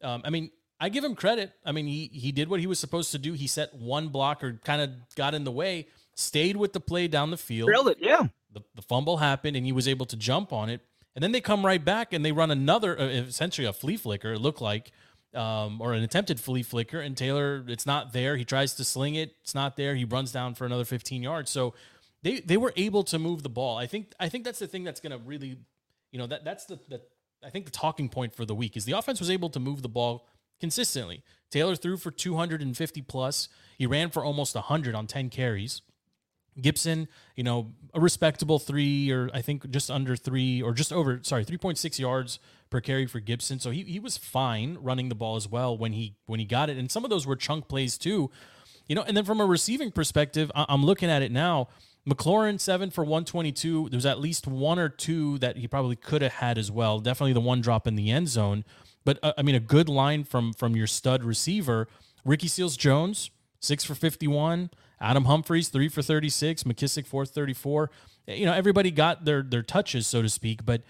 Um, I mean, I give him credit. I mean, he he did what he was supposed to do. He set one blocker, kind of got in the way, stayed with the play down the field Drilled it, yeah. the, the fumble happened and he was able to jump on it. And then they come right back and they run another, uh, essentially a flea flicker, it looked like, um, or an attempted flea flicker. And Taylor, it's not there. He tries to sling it. It's not there. He runs down for another 15 yards. So they, they were able to move the ball. I think, I think that's the thing that's going to really, you know, that that's the, the, I think the talking point for the week is the offense was able to move the ball consistently. Taylor threw for 250 plus. He ran for almost 100 on 10 carries. Gibson, you know, a respectable three or I think just under three or just over, sorry, 3.6 yards per carry for Gibson. So he, he was fine running the ball as well when he when he got it. And some of those were chunk plays too. You know, and then from a receiving perspective, I'm looking at it now. McLaurin seven for 122. There's at least one or two that he probably could have had as well. Definitely the one drop in the end zone. But uh, I mean, a good line from from your stud receiver, Ricky Seals Jones, six for 51. Adam Humphries, three for 36. McKissic, four for 34. You know, everybody got their their touches, so to speak. But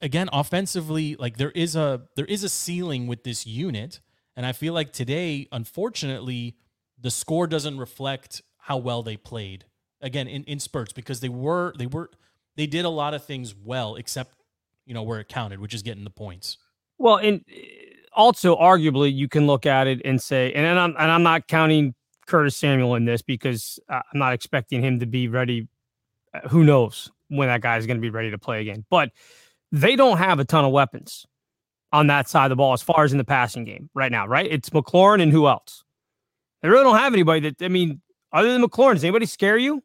again, offensively, like there is a there is a ceiling with this unit, and I feel like today, unfortunately, the score doesn't reflect how well they played. Again, in, in spurts because they were they were they did a lot of things well, except you know where it counted, which is getting the points. Well, and uh, also arguably you can look at it and say, and and I'm and I'm not counting Curtis Samuel in this because uh, I'm not expecting him to be ready. Uh, who knows when that guy is going to be ready to play again? But they don't have a ton of weapons on that side of the ball as far as in the passing game right now. Right? It's McLaurin and who else? They really don't have anybody that I mean, other than McLaurin. Does anybody scare you?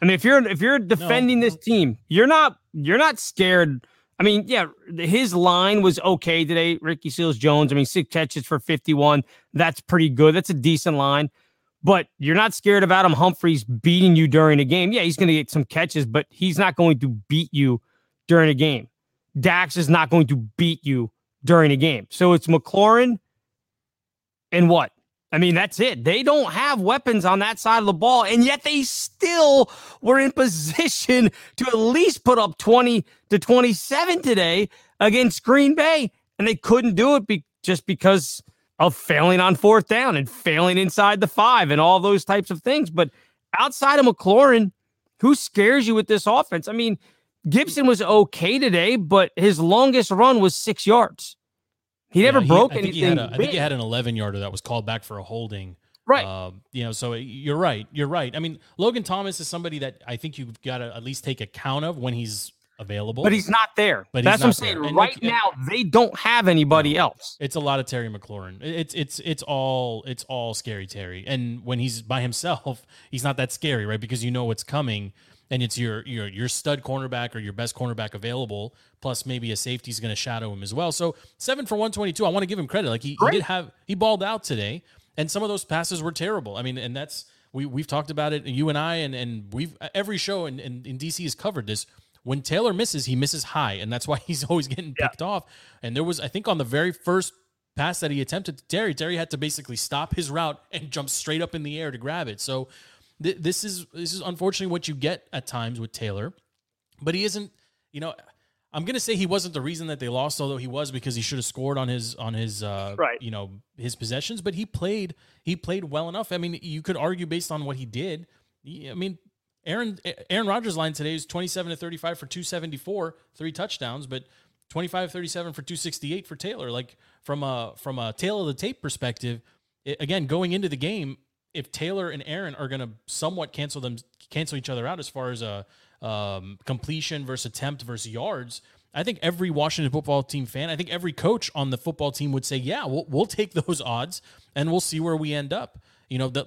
I mean, if you're if you're defending this team, you're not you're not scared. I mean, yeah, his line was okay today. Ricky Seals Jones. I mean, six catches for 51. That's pretty good. That's a decent line. But you're not scared of Adam Humphries beating you during a game. Yeah, he's going to get some catches, but he's not going to beat you during a game. Dax is not going to beat you during a game. So it's McLaurin and what? I mean, that's it. They don't have weapons on that side of the ball, and yet they still were in position to at least put up 20 to 27 today against Green Bay, and they couldn't do it be- just because of failing on fourth down and failing inside the five and all those types of things. But outside of McLaurin, who scares you with this offense? I mean, Gibson was okay today, but his longest run was six yards. He never Yeah, broke I think anything. He had a, I think he had an 11 yarder that was called back for a holding. Right. Um, you know, so you're right. You're right. I mean, Logan Thomas is somebody that I think you've got to at least take account of when he's available. But he's not there. But That's what I'm saying. there. Right now, they don't have anybody else. It's a lot of Terry McLaurin. It's it's it's all it's all scary Terry. And when he's by himself, he's not that scary, right? Because you know what's coming, and it's your your your stud cornerback or your best cornerback available. Plus, maybe a safety's going to shadow him as well. So seven for one twenty two. I want to give him credit. Like he, he did have he balled out today, and some of those passes were terrible. I mean, and that's we we've talked about it. You and I, and and we've every show in, in, in DC has covered this. When Taylor misses, he misses high, and that's why he's always getting picked off. And there was, I think, on the very first pass that he attempted to Terry, Terry had to basically stop his route and jump straight up in the air to grab it. So th- this is this is unfortunately what you get at times with Taylor, but he isn't. You know, I'm gonna say he wasn't the reason that they lost, although he was because he should have scored on his on his uh, Right. you know his possessions. But he played he played well enough. I mean, you could argue based on what he did. I mean, Aaron Aaron Rodgers' line today is 27 to 35 for 274, three touchdowns, but 25 37 for 268 for Taylor. Like from a from a tail of the tape perspective, it, again going into the game, if Taylor and Aaron are going to somewhat cancel them cancel each other out as far as a um, completion versus attempt versus yards, I think every Washington football team fan, I think every coach on the football team would say, "Yeah, we'll we'll take those odds and we'll see where we end up." You know, the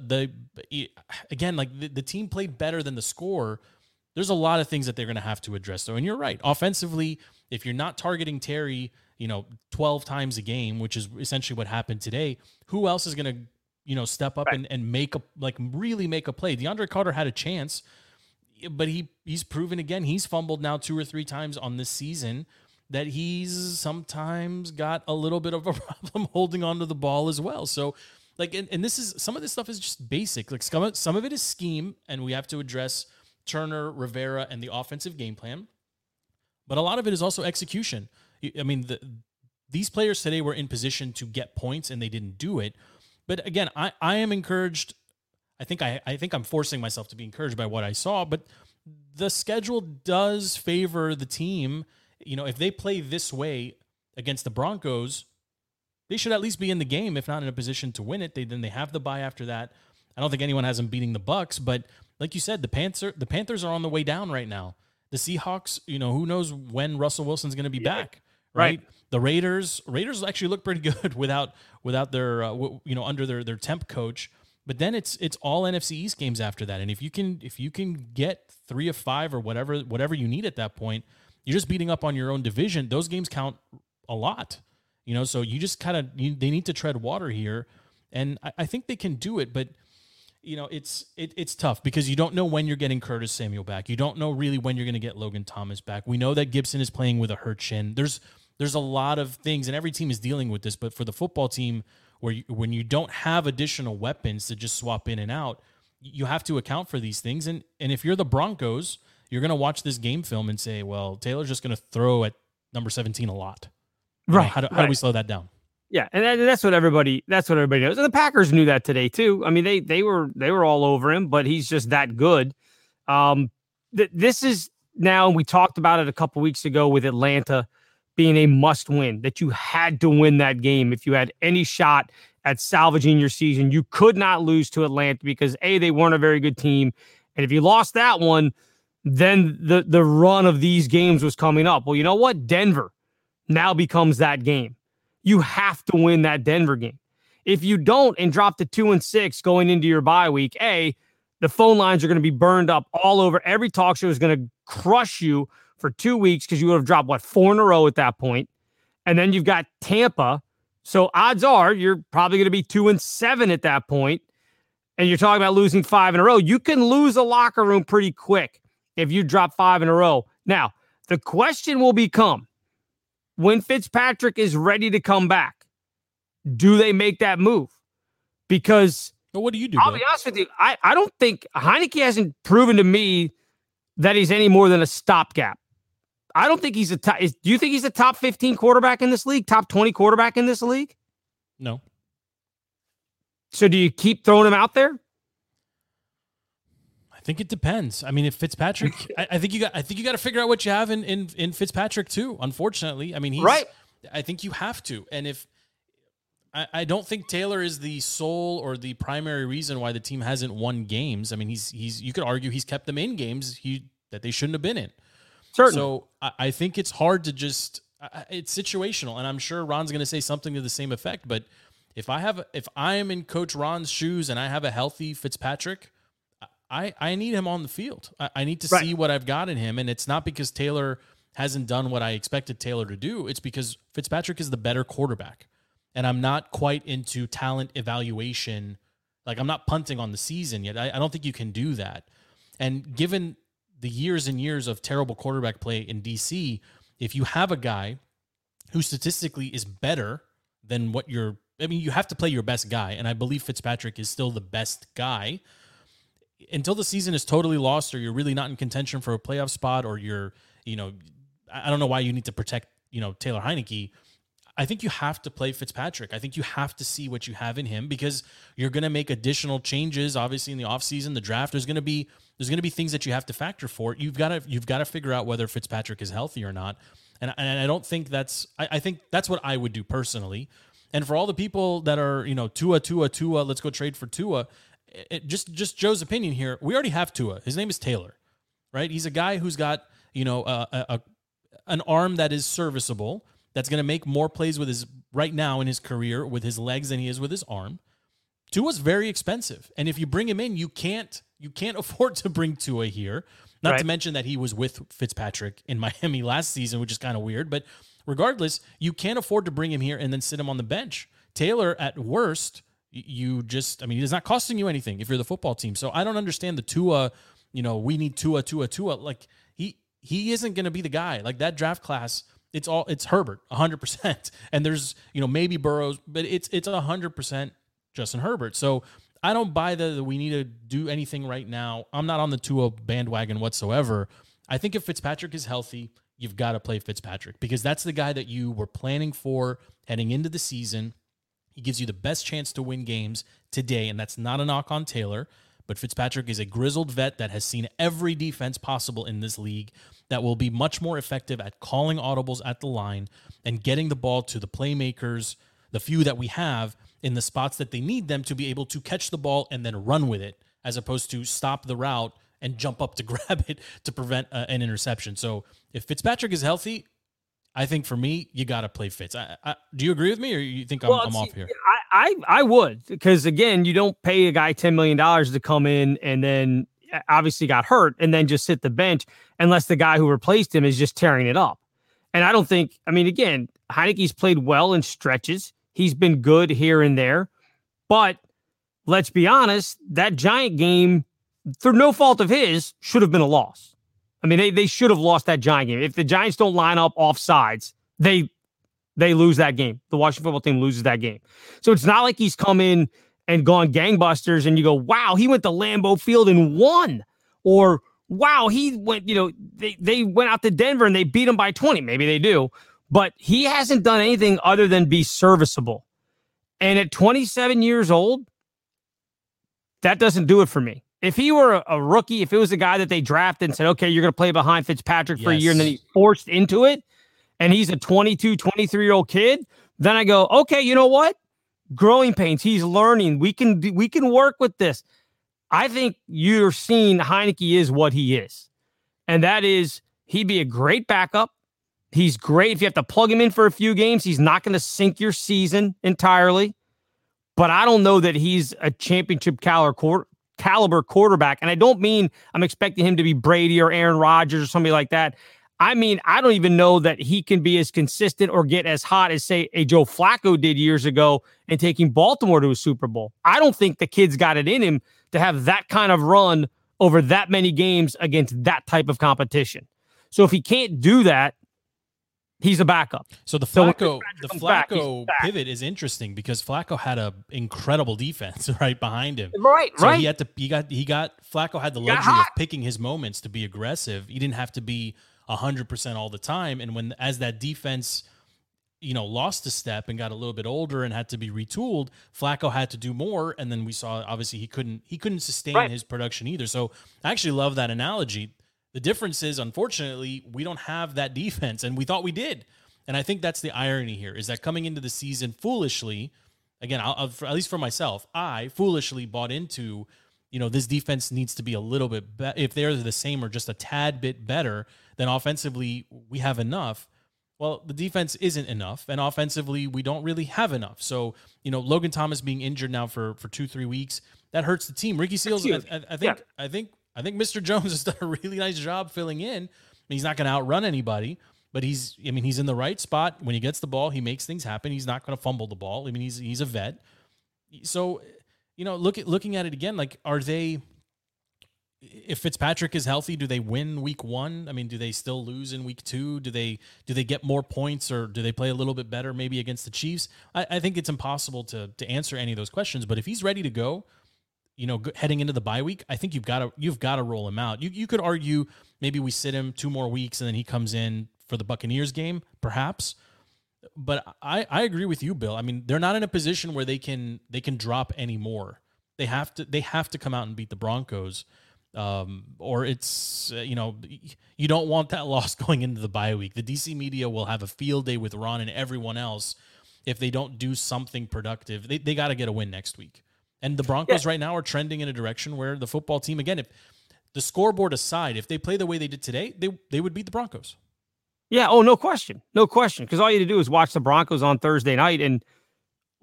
the again, like the, the team played better than the score. There's a lot of things that they're going to have to address. though, and you're right. Offensively, if you're not targeting Terry, you know, 12 times a game, which is essentially what happened today, who else is going to, you know, step up right. and, and make a like really make a play? DeAndre Carter had a chance, but he he's proven again he's fumbled now two or three times on this season that he's sometimes got a little bit of a problem holding onto the ball as well. So like and, and this is some of this stuff is just basic like some of, some of it is scheme and we have to address turner rivera and the offensive game plan but a lot of it is also execution i mean the, these players today were in position to get points and they didn't do it but again i, I am encouraged i think I, I think i'm forcing myself to be encouraged by what i saw but the schedule does favor the team you know if they play this way against the broncos they should at least be in the game, if not in a position to win it. They then they have the bye after that. I don't think anyone has them beating the Bucks, but like you said, the Panther the Panthers are on the way down right now. The Seahawks, you know, who knows when Russell Wilson's going to be yeah. back, right? right? The Raiders Raiders actually look pretty good without without their uh, w- you know under their their temp coach. But then it's it's all NFC East games after that, and if you can if you can get three of five or whatever whatever you need at that point, you're just beating up on your own division. Those games count a lot. You know, so you just kind of they need to tread water here, and I, I, think they can do it. But you know, it's it, it's tough because you don't know when you're getting Curtis Samuel back. You don't know really when you're going to get Logan Thomas back. We know that Gibson is playing with a hurt shin. There's there's a lot of things, and every team is dealing with this. But for the football team, where you, when you don't have additional weapons to just swap in and out, you have to account for these things. And and if you're the Broncos, you're going to watch this game film and say, well, Taylor's just going to throw at number 17 a lot. Right. Know, how, do, how right. do we slow that down? Yeah, and that's what everybody that's what everybody knows. And the Packers knew that today too. I mean, they they were they were all over him, but he's just that good. Um, th- this is now we talked about it a couple weeks ago with Atlanta being a must win that you had to win that game if you had any shot at salvaging your season. You could not lose to Atlanta because a they weren't a very good team, and if you lost that one, then the the run of these games was coming up. Well, you know what, Denver now becomes that game. You have to win that Denver game. If you don't and drop to two and six going into your bye week, A, the phone lines are going to be burned up all over. Every talk show is going to crush you for two weeks because you would have dropped what four in a row at that point. And then you've got Tampa. So odds are you're probably going to be two and seven at that. And you're talking about losing five in a row. You can lose a locker room pretty quick if you drop five in a row. Now, the question will become when Fitzpatrick is ready to come back, do they make that move? Because but what do you do? I'll be honest with you. I, I don't think Heinicke hasn't proven to me that he's any more than a stopgap. I don't think he's a top. Is, do you think he's a top 15 quarterback in this league? Top 20 quarterback in this league? No. So do you keep throwing him out there? I think it depends. I mean, if Fitzpatrick, I, I, think you got, I think you got to figure out what you have in, in in Fitzpatrick too. Unfortunately, I mean, he's right. I think you have to, and if I, I don't think Taylor is the sole or the primary reason why the team hasn't won games. I mean, he's he's you could argue he's kept them in games he that they shouldn't have been in. Certainly. So I, I think it's hard to just it's situational, and I'm sure Ron's going to say something to the same effect. But if I have if I am in Coach Ron's shoes and I have a healthy Fitzpatrick I, I need him on the field. I, I need to right. see what I've got in him. And it's not because Taylor hasn't done what I expected Taylor to do. It's because Fitzpatrick is the better quarterback. And I'm not quite into talent evaluation. Like I'm not punting on the season yet. I, I don't think you can do that. And given the years and years of terrible quarterback play in DC, if you have a guy who statistically is better than what you're I mean, you have to play your best guy, and I believe Fitzpatrick is still the best guy until the season is totally lost or you're really not in contention for a playoff spot or you're, you know, I don't know why you need to protect, you know, Taylor Heinicke. I think you have to play Fitzpatrick. I think you have to see what you have in him because you're going to make additional changes. Obviously, in the offseason, the draft, there's going to be there's going to be things that you have to factor for. You've got to you've got to figure out whether Fitzpatrick is healthy or not. And, and I don't think that's I, I think that's what I would do personally. And for all the people that are you know Tua Tua Tua, let's go trade for Tua. It, just just Joe's opinion here. We already have Tua. His name is Taylor, right? He's a guy who's got you know a, a an arm that is serviceable. That's going to make more plays with his right now in his career with his legs than he is with his arm. Tua's very expensive, and if you bring him in, you can't you can't afford to bring Tua here. Not right. to mention that he was with Fitzpatrick in Miami last season, which is kind of weird. But regardless, you can't afford to bring him here and then sit him on the bench. Taylor, at worst, you just I mean, he's not costing you anything if you're the football team. So I don't understand the Tua. You know, we need Tua, Tua, Tua. Like he he isn't going to be the guy. Like that draft class it's all it's Herbert 100%. And there's, you know, maybe Burrows, but it's it's 100% Justin Herbert. So I don't buy that we need to do anything right now. I'm not on the Tua oh bandwagon whatsoever. I think if Fitzpatrick is healthy, you've got to play Fitzpatrick because that's the guy that you were planning for heading into the season. He gives you the best chance to win games today, and that's not a knock on Taylor. But Fitzpatrick is a grizzled vet that has seen every defense possible in this league that will be much more effective at calling audibles at the line and getting the ball to the playmakers, the few that we have in the spots that they need them to be able to catch the ball and then run with it, as opposed to stop the route and jump up to grab it to prevent uh, an interception. So if Fitzpatrick is healthy, I think for me, you got to play Fitz. I, I, do you agree with me, or you think I'm, well, I'm off here? I, I, I would because again, you don't pay a guy ten million dollars to come in and then obviously got hurt and then just sit the bench unless the guy who replaced him is just tearing it up. And I don't think. I mean, again, Heinicke's played well in stretches. He's been good here and there, but let's be honest, that Giant game, through no fault of his, should have been a loss. I mean, they, they should have lost that Giant game. If the Giants don't line up off sides, they they lose that game. The Washington football team loses that game. So it's not like he's come in and gone gangbusters and you go, wow, he went to Lambeau Field and won. Or wow, he went, you know, they, they went out to Denver and they beat him by 20. Maybe they do. But he hasn't done anything other than be serviceable. And at 27 years old, that doesn't do it for me if he were a, a, rookie, if it was a guy that they drafted and said, okay, you're going to play behind Fitzpatrick for yes. a year and then he's forced into it and he's a 22, 23 year old kid, then I go, okay, you know what? Growing pains. He's learning. We can we can work with this. I think you're seeing Heinicke is what he is. And that is he'd be a great backup. He's great. If you have to plug him in for a few games, he's not going to sink your season entirely. But I don't know that he's a championship caliber quarter, caliber quarterback. And I don't mean I'm expecting him to be Brady or Aaron Rodgers or somebody like that. I mean, I don't even know that he can be as consistent or get as hot as, say, a Joe Flacco did years ago and taking Baltimore to a Super Bowl. I don't think the kid's got it in him to have that kind of run over that many games against that type of competition. So if he can't do that, he's a backup. So the Flacco, so the Flacco back, pivot is interesting because Flacco had a incredible defense right behind him. Right, so right. He had to. He got. He got. Flacco had the luxury of picking his moments to be aggressive. He didn't have to be hundred percent all the time. And when as that defense. You know, lost a step and got a little bit older and had to be retooled. Flacco had to do more, and then we saw obviously he couldn't he couldn't sustain right. his production either. So I actually love that analogy the difference is, unfortunately, we don't have that defense, and we thought we did. And I think that's the irony here is that coming into the season foolishly, again, I'll, I'll, at least for myself, I foolishly bought into, you know, this defense needs to be a little bit better. If they're the same or just a tad bit better, then offensively we have enough. Well, the defense isn't enough, and offensively we don't really have enough. So, you know, Logan Thomas being injured now for for two three weeks that hurts the team. Ricky Seals, I, I, I, think, yeah. I think I think Mr. Jones has done a really nice job filling in. He's not going to outrun anybody, but he's I mean he's in the right spot when he gets the ball. He makes things happen. He's not going to fumble the ball. I mean he's he's a vet. So, you know, look at looking at it again. Like, are they? If Fitzpatrick is healthy, do they win week one? I mean, do they still lose in week two? Do they do they get more points or do they play a little bit better maybe against the Chiefs? I, I think it's impossible to to answer any of those questions. But if he's ready to go, you know, heading into the bye week, I think you've got to you've got to roll him out. You you could argue maybe we sit him two more weeks and then he comes in for the Buccaneers game, perhaps. but I, I agree with you, Bill. I mean, they're not in a position where they can they can drop anymore. They have to they have to come out and beat the Broncos, um, or it's uh, you know you don't want that loss going into the bye week. The DC media will have a field day with Ron and everyone else if they don't do something productive. They they got to get a win next week. And the Broncos yeah. right now are trending in a direction where the football team again, if the scoreboard aside, if they play the way they did today, they they would beat the Broncos. Yeah. Oh, no question. No question. Because all you had to do is watch the Broncos on Thursday night. And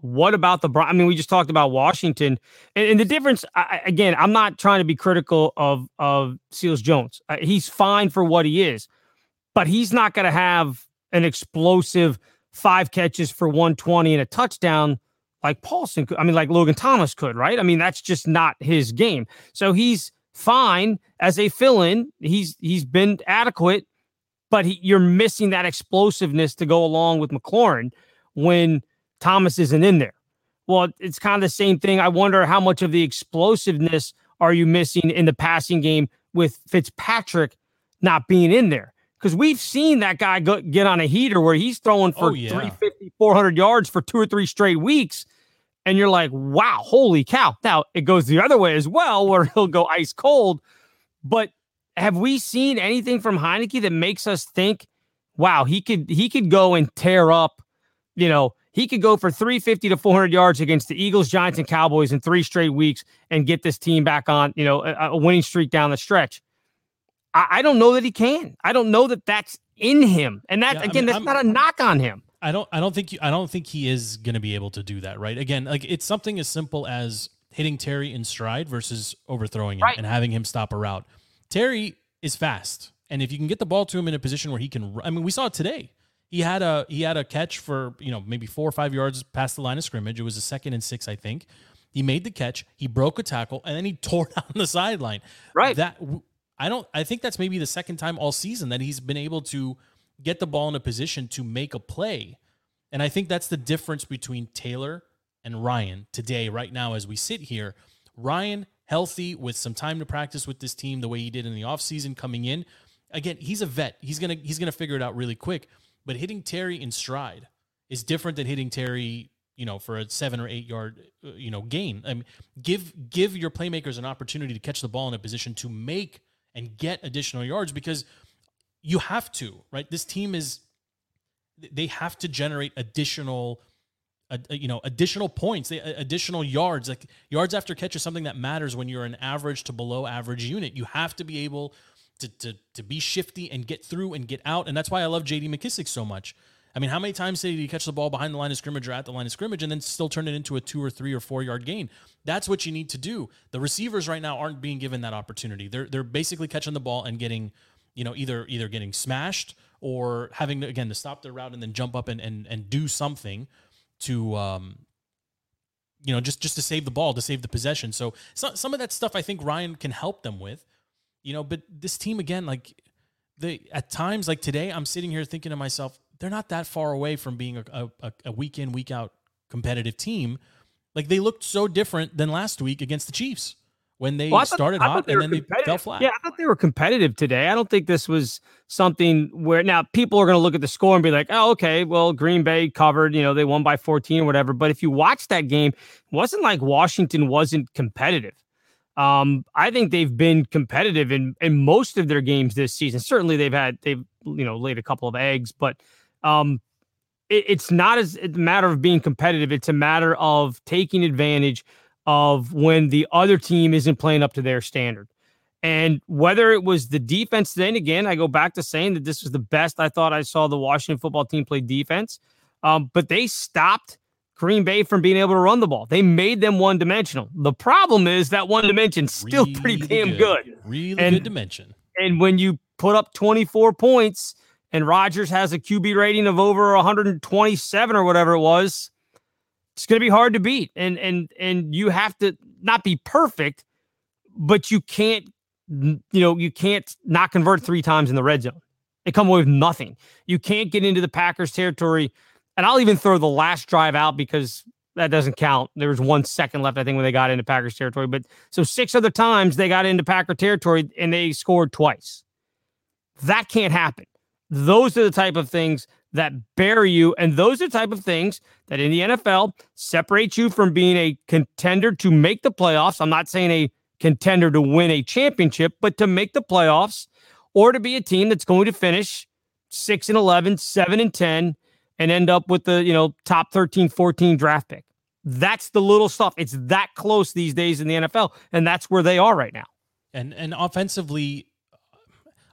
what about the Bron? I mean, we just talked about Washington, and, and the difference. I, again, I'm not trying to be critical of of Seals Jones. Uh, he's fine for what he is, but he's not going to have an explosive five catches for 120 and a touchdown like Paulson could. I mean, like Logan Thomas could, right? I mean, that's just not his game. So he's fine as a fill-in. He's he's been adequate but he, you're missing that explosiveness to go along with McLaurin when Thomas isn't in there. Well, it's kind of the same thing. I wonder how much of the explosiveness are you missing in the passing game with Fitzpatrick not being in there? Because we've seen that guy go, get on a heater where he's throwing for oh, yeah. 350, 400 yards for two or three straight weeks. And you're like, wow, holy cow. Now it goes the other way as well, where he'll go ice cold. But have we seen anything from Heinicke that makes us think, wow, he could he could go and tear up, you know, he could go for 350 to 400 yards against the Eagles, Giants, and Cowboys in three straight weeks and get this team back on, you know, a, a winning streak down the stretch. I, I, don't know that he can. I don't know that that's in him, and that yeah, again, I mean, that's I'm, not a knock on him. I don't. I don't think. You, I don't think he is going to be able to do that. Right. Again, like it's something as simple as hitting Terry in stride versus overthrowing him right. and having him stop a route. Terry is fast, and if you can get the ball to him in a position where he can, I mean, we saw it today. He had a he had a catch for you know maybe four or five yards past the line of scrimmage. It was a second and six, I think. He made the catch. He broke a tackle, and then he tore down the sideline. Right. That I don't. I think that's maybe the second time all season that he's been able to get the ball in a position to make a play. And I think that's the difference between Taylor and Ryan today, right now, as we sit here. Ryan healthy with some time to practice with this team the way he did in the offseason coming in. Again, he's a vet. He's to he's to figure it out really quick, but hitting Terry in stride is different than hitting Terry, you know, for a 7 or 8 yard, uh, you know, gain. I mean, give give your playmakers an opportunity to catch the ball in a position to make and get additional yards because you have to, right? This team is they have to generate additional uh, uh, you know additional points they uh, additional yards. Like yards after catch is something that matters when you're an average to below average unit. You have to be able to, to, to be shifty and get through and get out and that's why i love jd mckissic so much i mean how many times did he catch the ball behind the line of scrimmage or at the line of scrimmage and then still turn it into a two or three or four yard gain? That's what you need to do. The receivers right now aren't being given that opportunity. They're they're basically catching the ball and getting you know either either getting smashed or having to, again to stop their route and then jump up and and, and do something to um, you know just just to save the ball to save the possession. So, so some of that stuff i think ryan can help them with you know but this team again like they at times like today i'm sitting here thinking to myself they're not that far away from being a, a, a week in week out competitive team like they looked so different than last week against the chiefs when they well, thought, started hot and then they fell flat. Yeah, I thought they were competitive today. I don't think this was something where now people are going to look at the score and be like, "Oh, okay, well, Green Bay covered, you know, they won by 14 or whatever." But if you watch that game, it wasn't like Washington wasn't competitive. Um, I think they've been competitive in in most of their games this season. Certainly, they've had they've you know laid a couple of eggs, but um, it, it's not as a matter of being competitive. It's a matter of taking advantage of when the other team isn't playing up to their standard. And whether it was the defense then again, I go back to saying that this was the best I thought I saw the Washington football team play defense. Um, but they stopped Green Bay from being able to run the ball. They made them one dimensional. The problem is that one dimension still really pretty damn good. good. Really and, good dimension. And when you put up 24 points and Rodgers has a QB rating of over 127 or whatever it was, it's going to be hard to beat. And and and you have to not be perfect but you can't you know you can't not convert three times in the red zone. They come away with nothing. You can't get into the packers territory. And i'll even throw the last drive out because that doesn't count. There was one second left i think when they got into packers territory. But so six other times they got into packer territory and they scored twice. That can't happen those are the type of things that bury you. And those are the type of things that in the NFL separate you from being a contender to make the playoffs. I'm not saying a contender to win a championship, but to make the playoffs or to be a team that's going to finish 6 and 11, 7 and 10 and end up with the, you know, top 13, 14 draft pick. That's the little stuff. It's that close these days in the NFL and that's where they are right now. And and offensively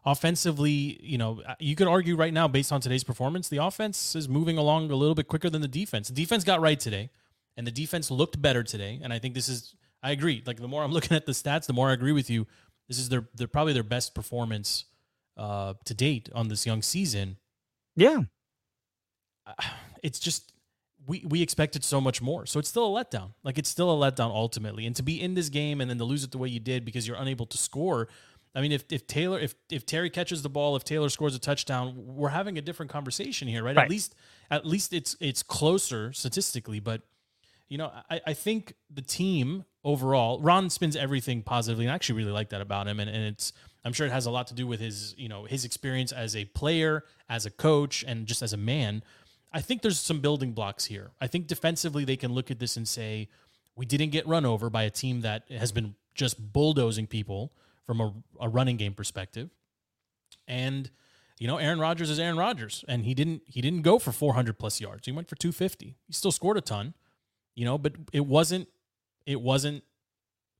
offensively, you know, you could argue right now based on today's performance, the offense is moving along a little bit quicker than the defense. The defense got right today and the defense looked better today and I think this is I agree. Like the more I'm looking at the stats, the more I agree with you. This is their they're probably their best performance uh, to date on this young season. Yeah, it's just we we expected so much more. So it's still a letdown. Like it's still a letdown ultimately. And to be in this game and then to lose it the way you did because you're unable to score. I mean, if if Taylor if if Terry catches the ball, if Taylor scores a touchdown, we're having a different conversation here, right? right. At least at least it's it's closer statistically, but you know, I, I think the team overall, Ron spins everything positively, and I actually really like that about him. And, and it's I'm sure it has a lot to do with his, you know, his experience as a player, as a coach, and just as a man. I think there's some building blocks here. I think defensively they can look at this and say, we didn't get run over by a team that has been just bulldozing people from a, a running game perspective. And you know, Aaron Rodgers is Aaron Rodgers, and he didn't he didn't go for 400 plus yards. He went for 250. He still scored a ton, you know, but it wasn't it wasn't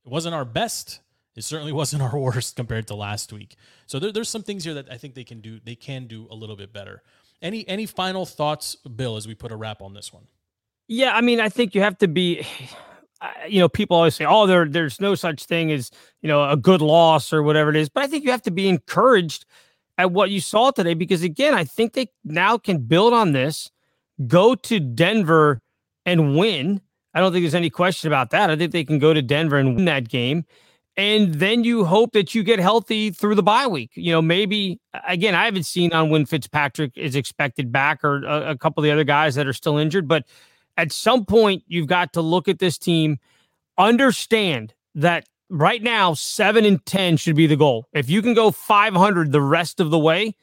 it wasn't our best. It certainly wasn't our worst compared to last week. So there, there's some things here that I think they can do. They can do a little bit better. Any any final thoughts, Bill, as we put a wrap on this one? Yeah, I mean, I think you have to be. You know, people always say, "Oh, there, there's no such thing as you know a good loss or whatever it is." But I think you have to be encouraged at what you saw today because, again, I think they now can build on this, go to Denver and win. I don't think there's any question about that. I think they can go to Denver and win that game and then you hope that you get healthy through the bye week. You know, maybe again, I haven't seen on when Fitzpatrick is expected back or a, a, couple of the other guys that are still injured, but at some point you've got to look at this team, understand that right now seven and ten should be the goal. If you can go 500 the rest of the way,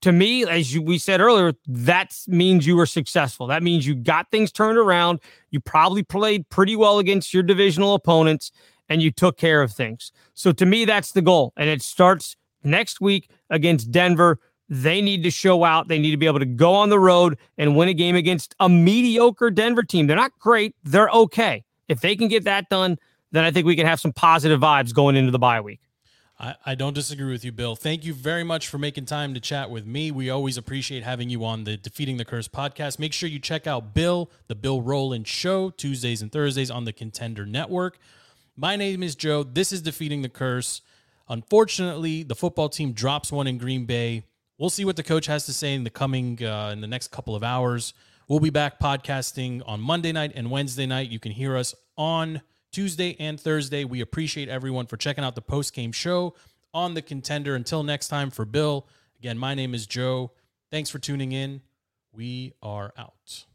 to me, as you, we said earlier, that means you were successful. That means you got things turned around. You probably played pretty well against your divisional opponents and you took care of things. So to me, that's the goal. And it starts next week against Denver. They need to show out. They need to be able to go on the road and win a game against a mediocre Denver team. They're not great, they're okay. If they can get that done, then I think we can have some positive vibes going into the bye week. I, I don't disagree with you, Bill. Thank you very much for making time to chat with me. We always appreciate having you on the Defeating the Curse podcast. Make sure you check out Bill, the Bill Rowland Show, Tuesdays and Thursdays on the Contender Network. My name is Joe. This is Defeating the Curse. Unfortunately, the football team drops one in Green Bay. We'll see what the coach has to say in the coming uh, in the next couple of hours. We'll be back podcasting on Monday night and Wednesday night. You can hear us on Tuesday and Thursday. We appreciate everyone for checking out the post game show on the contender. Until next time, for Bill, again, my name is Joe. Thanks for tuning in. We are out.